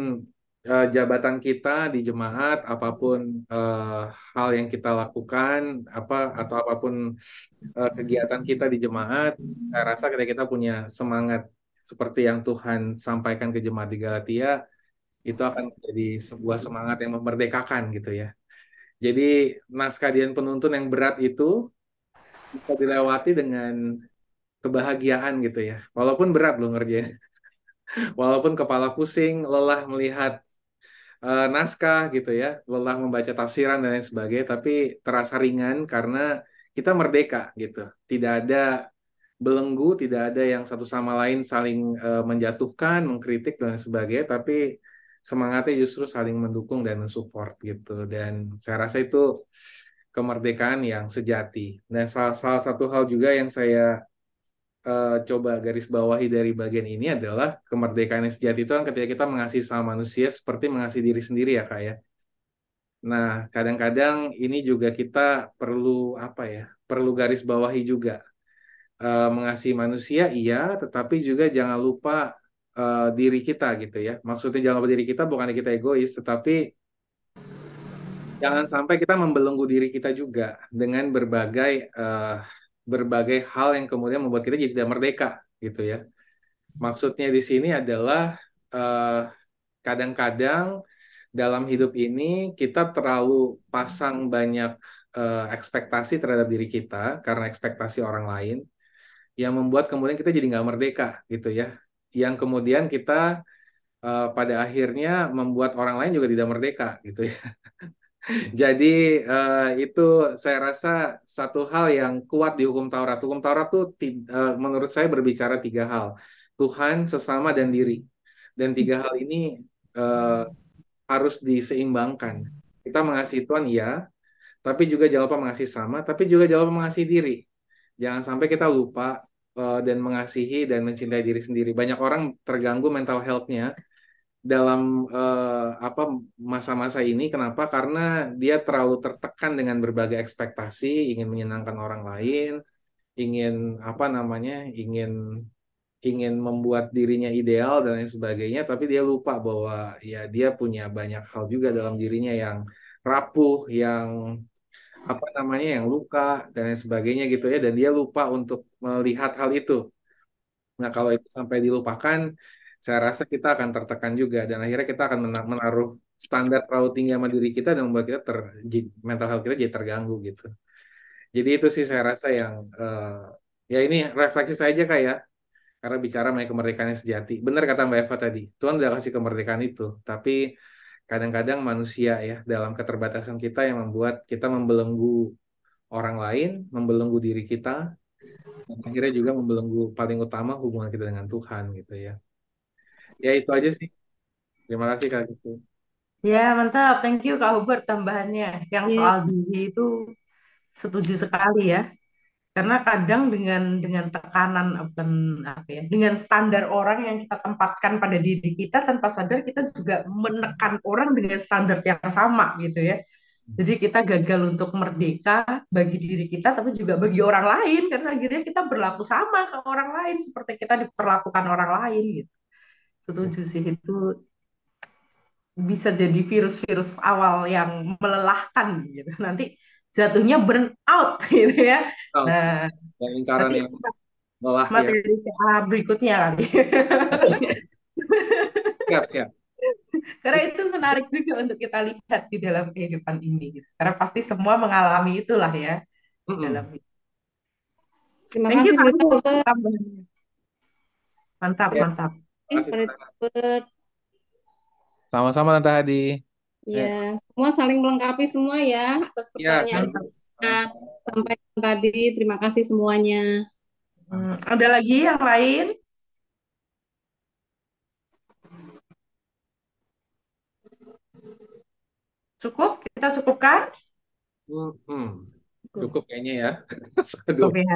eh, jabatan kita di jemaat, apa pun eh, hal yang kita lakukan, apa atau apa pun eh, kegiatan kita di jemaat, saya rasa ketika kita punya semangat seperti yang Tuhan sampaikan ke jemaat di Galatia, itu akan menjadi sebuah semangat yang memerdekakan gitu ya. Jadi naskah Dian Penuntun yang berat itu bisa dilewati dengan kebahagiaan gitu ya. Walaupun berat loh ngerjain. Walaupun kepala pusing, lelah melihat eh, naskah gitu ya, lelah membaca tafsiran dan lain sebagainya, tapi terasa ringan karena kita merdeka gitu. Tidak ada belenggu, tidak ada yang satu sama lain saling eh, menjatuhkan, mengkritik dan lain sebagainya, tapi semangatnya justru saling mendukung dan mensupport gitu. Dan saya rasa itu kemerdekaan yang sejati. Dan salah, salah satu hal juga yang saya eh, coba garis bawahi dari bagian ini adalah kemerdekaan yang sejati itu kan ketika kita mengasihi sama manusia seperti mengasihi diri sendiri ya kak ya. Nah kadang-kadang ini juga kita perlu apa ya, perlu garis bawahi juga. Eh, mengasihi manusia iya, tetapi juga jangan lupa eh, diri kita gitu ya. Maksudnya jangan lupa diri kita bukan kita egois, tetapi jangan sampai kita membelenggu diri kita juga dengan berbagai eh, berbagai hal yang kemudian membuat kita jadi tidak merdeka gitu ya. Maksudnya di sini adalah eh, kadang-kadang dalam hidup ini kita terlalu pasang banyak eh, ekspektasi terhadap diri kita karena ekspektasi orang lain yang membuat kemudian kita jadi nggak merdeka gitu ya. Yang kemudian kita eh, pada akhirnya membuat orang lain juga tidak merdeka gitu ya. Jadi eh, itu saya rasa satu hal yang kuat di hukum Taurat. Hukum Taurat tuh eh, menurut saya berbicara tiga hal. Tuhan, sesama, dan diri. Dan tiga hal ini eh, harus diseimbangkan. Kita mengasihi Tuhan, iya. tapi juga jangan lupa mengasihi sama, tapi juga jangan lupa mengasihi diri. Jangan sampai kita lupa uh, dan mengasihi dan mencintai diri sendiri. Banyak orang terganggu mental health-nya dalam uh, apa masa-masa ini. Kenapa? Karena dia terlalu tertekan dengan berbagai ekspektasi, ingin menyenangkan orang lain, ingin apa namanya, ingin ingin membuat dirinya ideal dan lain sebagainya, tapi dia lupa bahwa ya dia punya banyak hal juga dalam dirinya yang rapuh, yang apa namanya, yang luka dan lain sebagainya gitu ya, dan dia lupa untuk melihat hal itu. Nah kalau itu sampai dilupakan, saya rasa kita akan tertekan juga dan akhirnya kita akan menaruh standar terlalu tinggi sama diri kita dan membuat kita ter mental health kita jadi terganggu gitu. Jadi itu sih saya rasa yang uh, ya ini refleksi saja kayak karena bicara mengenai kemerdekaan yang sejati. Benar kata Mbak Eva tadi, Tuhan udah kasih kemerdekaan itu, tapi kadang-kadang manusia ya dalam keterbatasan kita yang membuat kita membelenggu orang lain, membelenggu diri kita, akhirnya juga membelenggu paling utama hubungan kita dengan Tuhan gitu ya. Ya itu aja sih. Terima kasih Kak gitu. Ya mantap, thank you Kak Hubert tambahannya. Yang Iya. soal diri itu setuju sekali ya. Karena kadang dengan dengan tekanan bukan apa ya, dengan standar orang yang kita tempatkan pada diri kita tanpa sadar kita juga menekan orang dengan standar yang sama gitu ya. Jadi kita gagal untuk merdeka bagi diri kita tapi juga bagi orang lain karena akhirnya kita berlaku sama ke orang lain seperti kita diperlakukan orang lain gitu. Setuju sih itu bisa jadi virus-virus awal yang melelahkan gitu. Nanti jatuhnya burn out gitu ya. Oh, Nah, dan lingkaran nanti yang lelah ya. materi PA berikutnya kali. Siap, siap. Karena itu menarik juga untuk kita lihat di dalam kehidupan ini. Gitu. Karena pasti semua mengalami itulah ya Mm-mm. dalam hidup. Terima Thank kasih Hubert. tambahannya. Mantap, Ya, mantap. Sama-sama Tante Hadi. Ya, Ya, semua saling melengkapi semua ya atas ya pertanyaan kita sampaikan tadi. Terima kasih semuanya. Hmm, ada lagi yang lain? Cukup? Kita cukupkan? Hmm, cukup kayaknya ya. Cukup ya.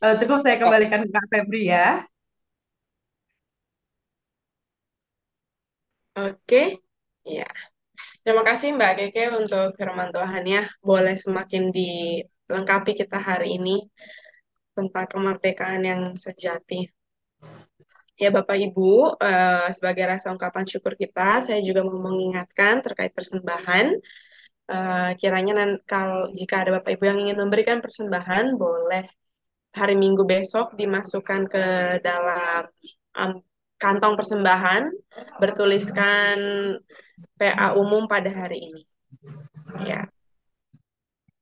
Kalau cukup saya kembalikan ke Kak Febri ya. Oke, ya. Terima kasih Mbak Keke untuk firman Tuhan ya. Boleh semakin dilengkapi kita hari ini tentang kemerdekaan yang sejati. Ya Bapak Ibu, eh, sebagai rasa ungkapan syukur kita, saya juga mau mengingatkan terkait persembahan. Eh, kiranya kalau jika ada Bapak Ibu yang ingin memberikan persembahan, boleh hari Minggu besok dimasukkan ke dalam am, kantong persembahan, bertuliskan PA umum pada hari ini. Ya,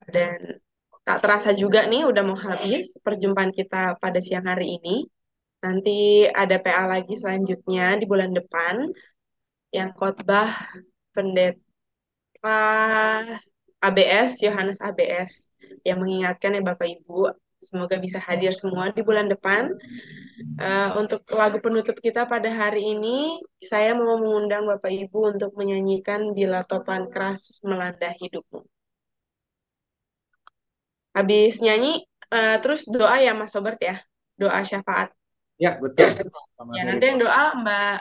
dan tak terasa juga nih udah mau habis perjumpaan kita pada siang hari ini. Nanti ada PA lagi selanjutnya di bulan depan yang khotbah pendeta ABS, Yohanes ABS, yang mengingatkan ya Bapak Ibu, semoga bisa hadir semua di bulan depan. Eh, untuk lagu penutup kita pada hari ini, saya mau mengundang Bapak Ibu untuk menyanyikan Bila Topan Keras Melanda Hidupmu. Habis nyanyi, eh, terus doa ya Mas Sobert ya, doa syafaat. Ya, betul. Ya, Selamat nanti yang doa Mbak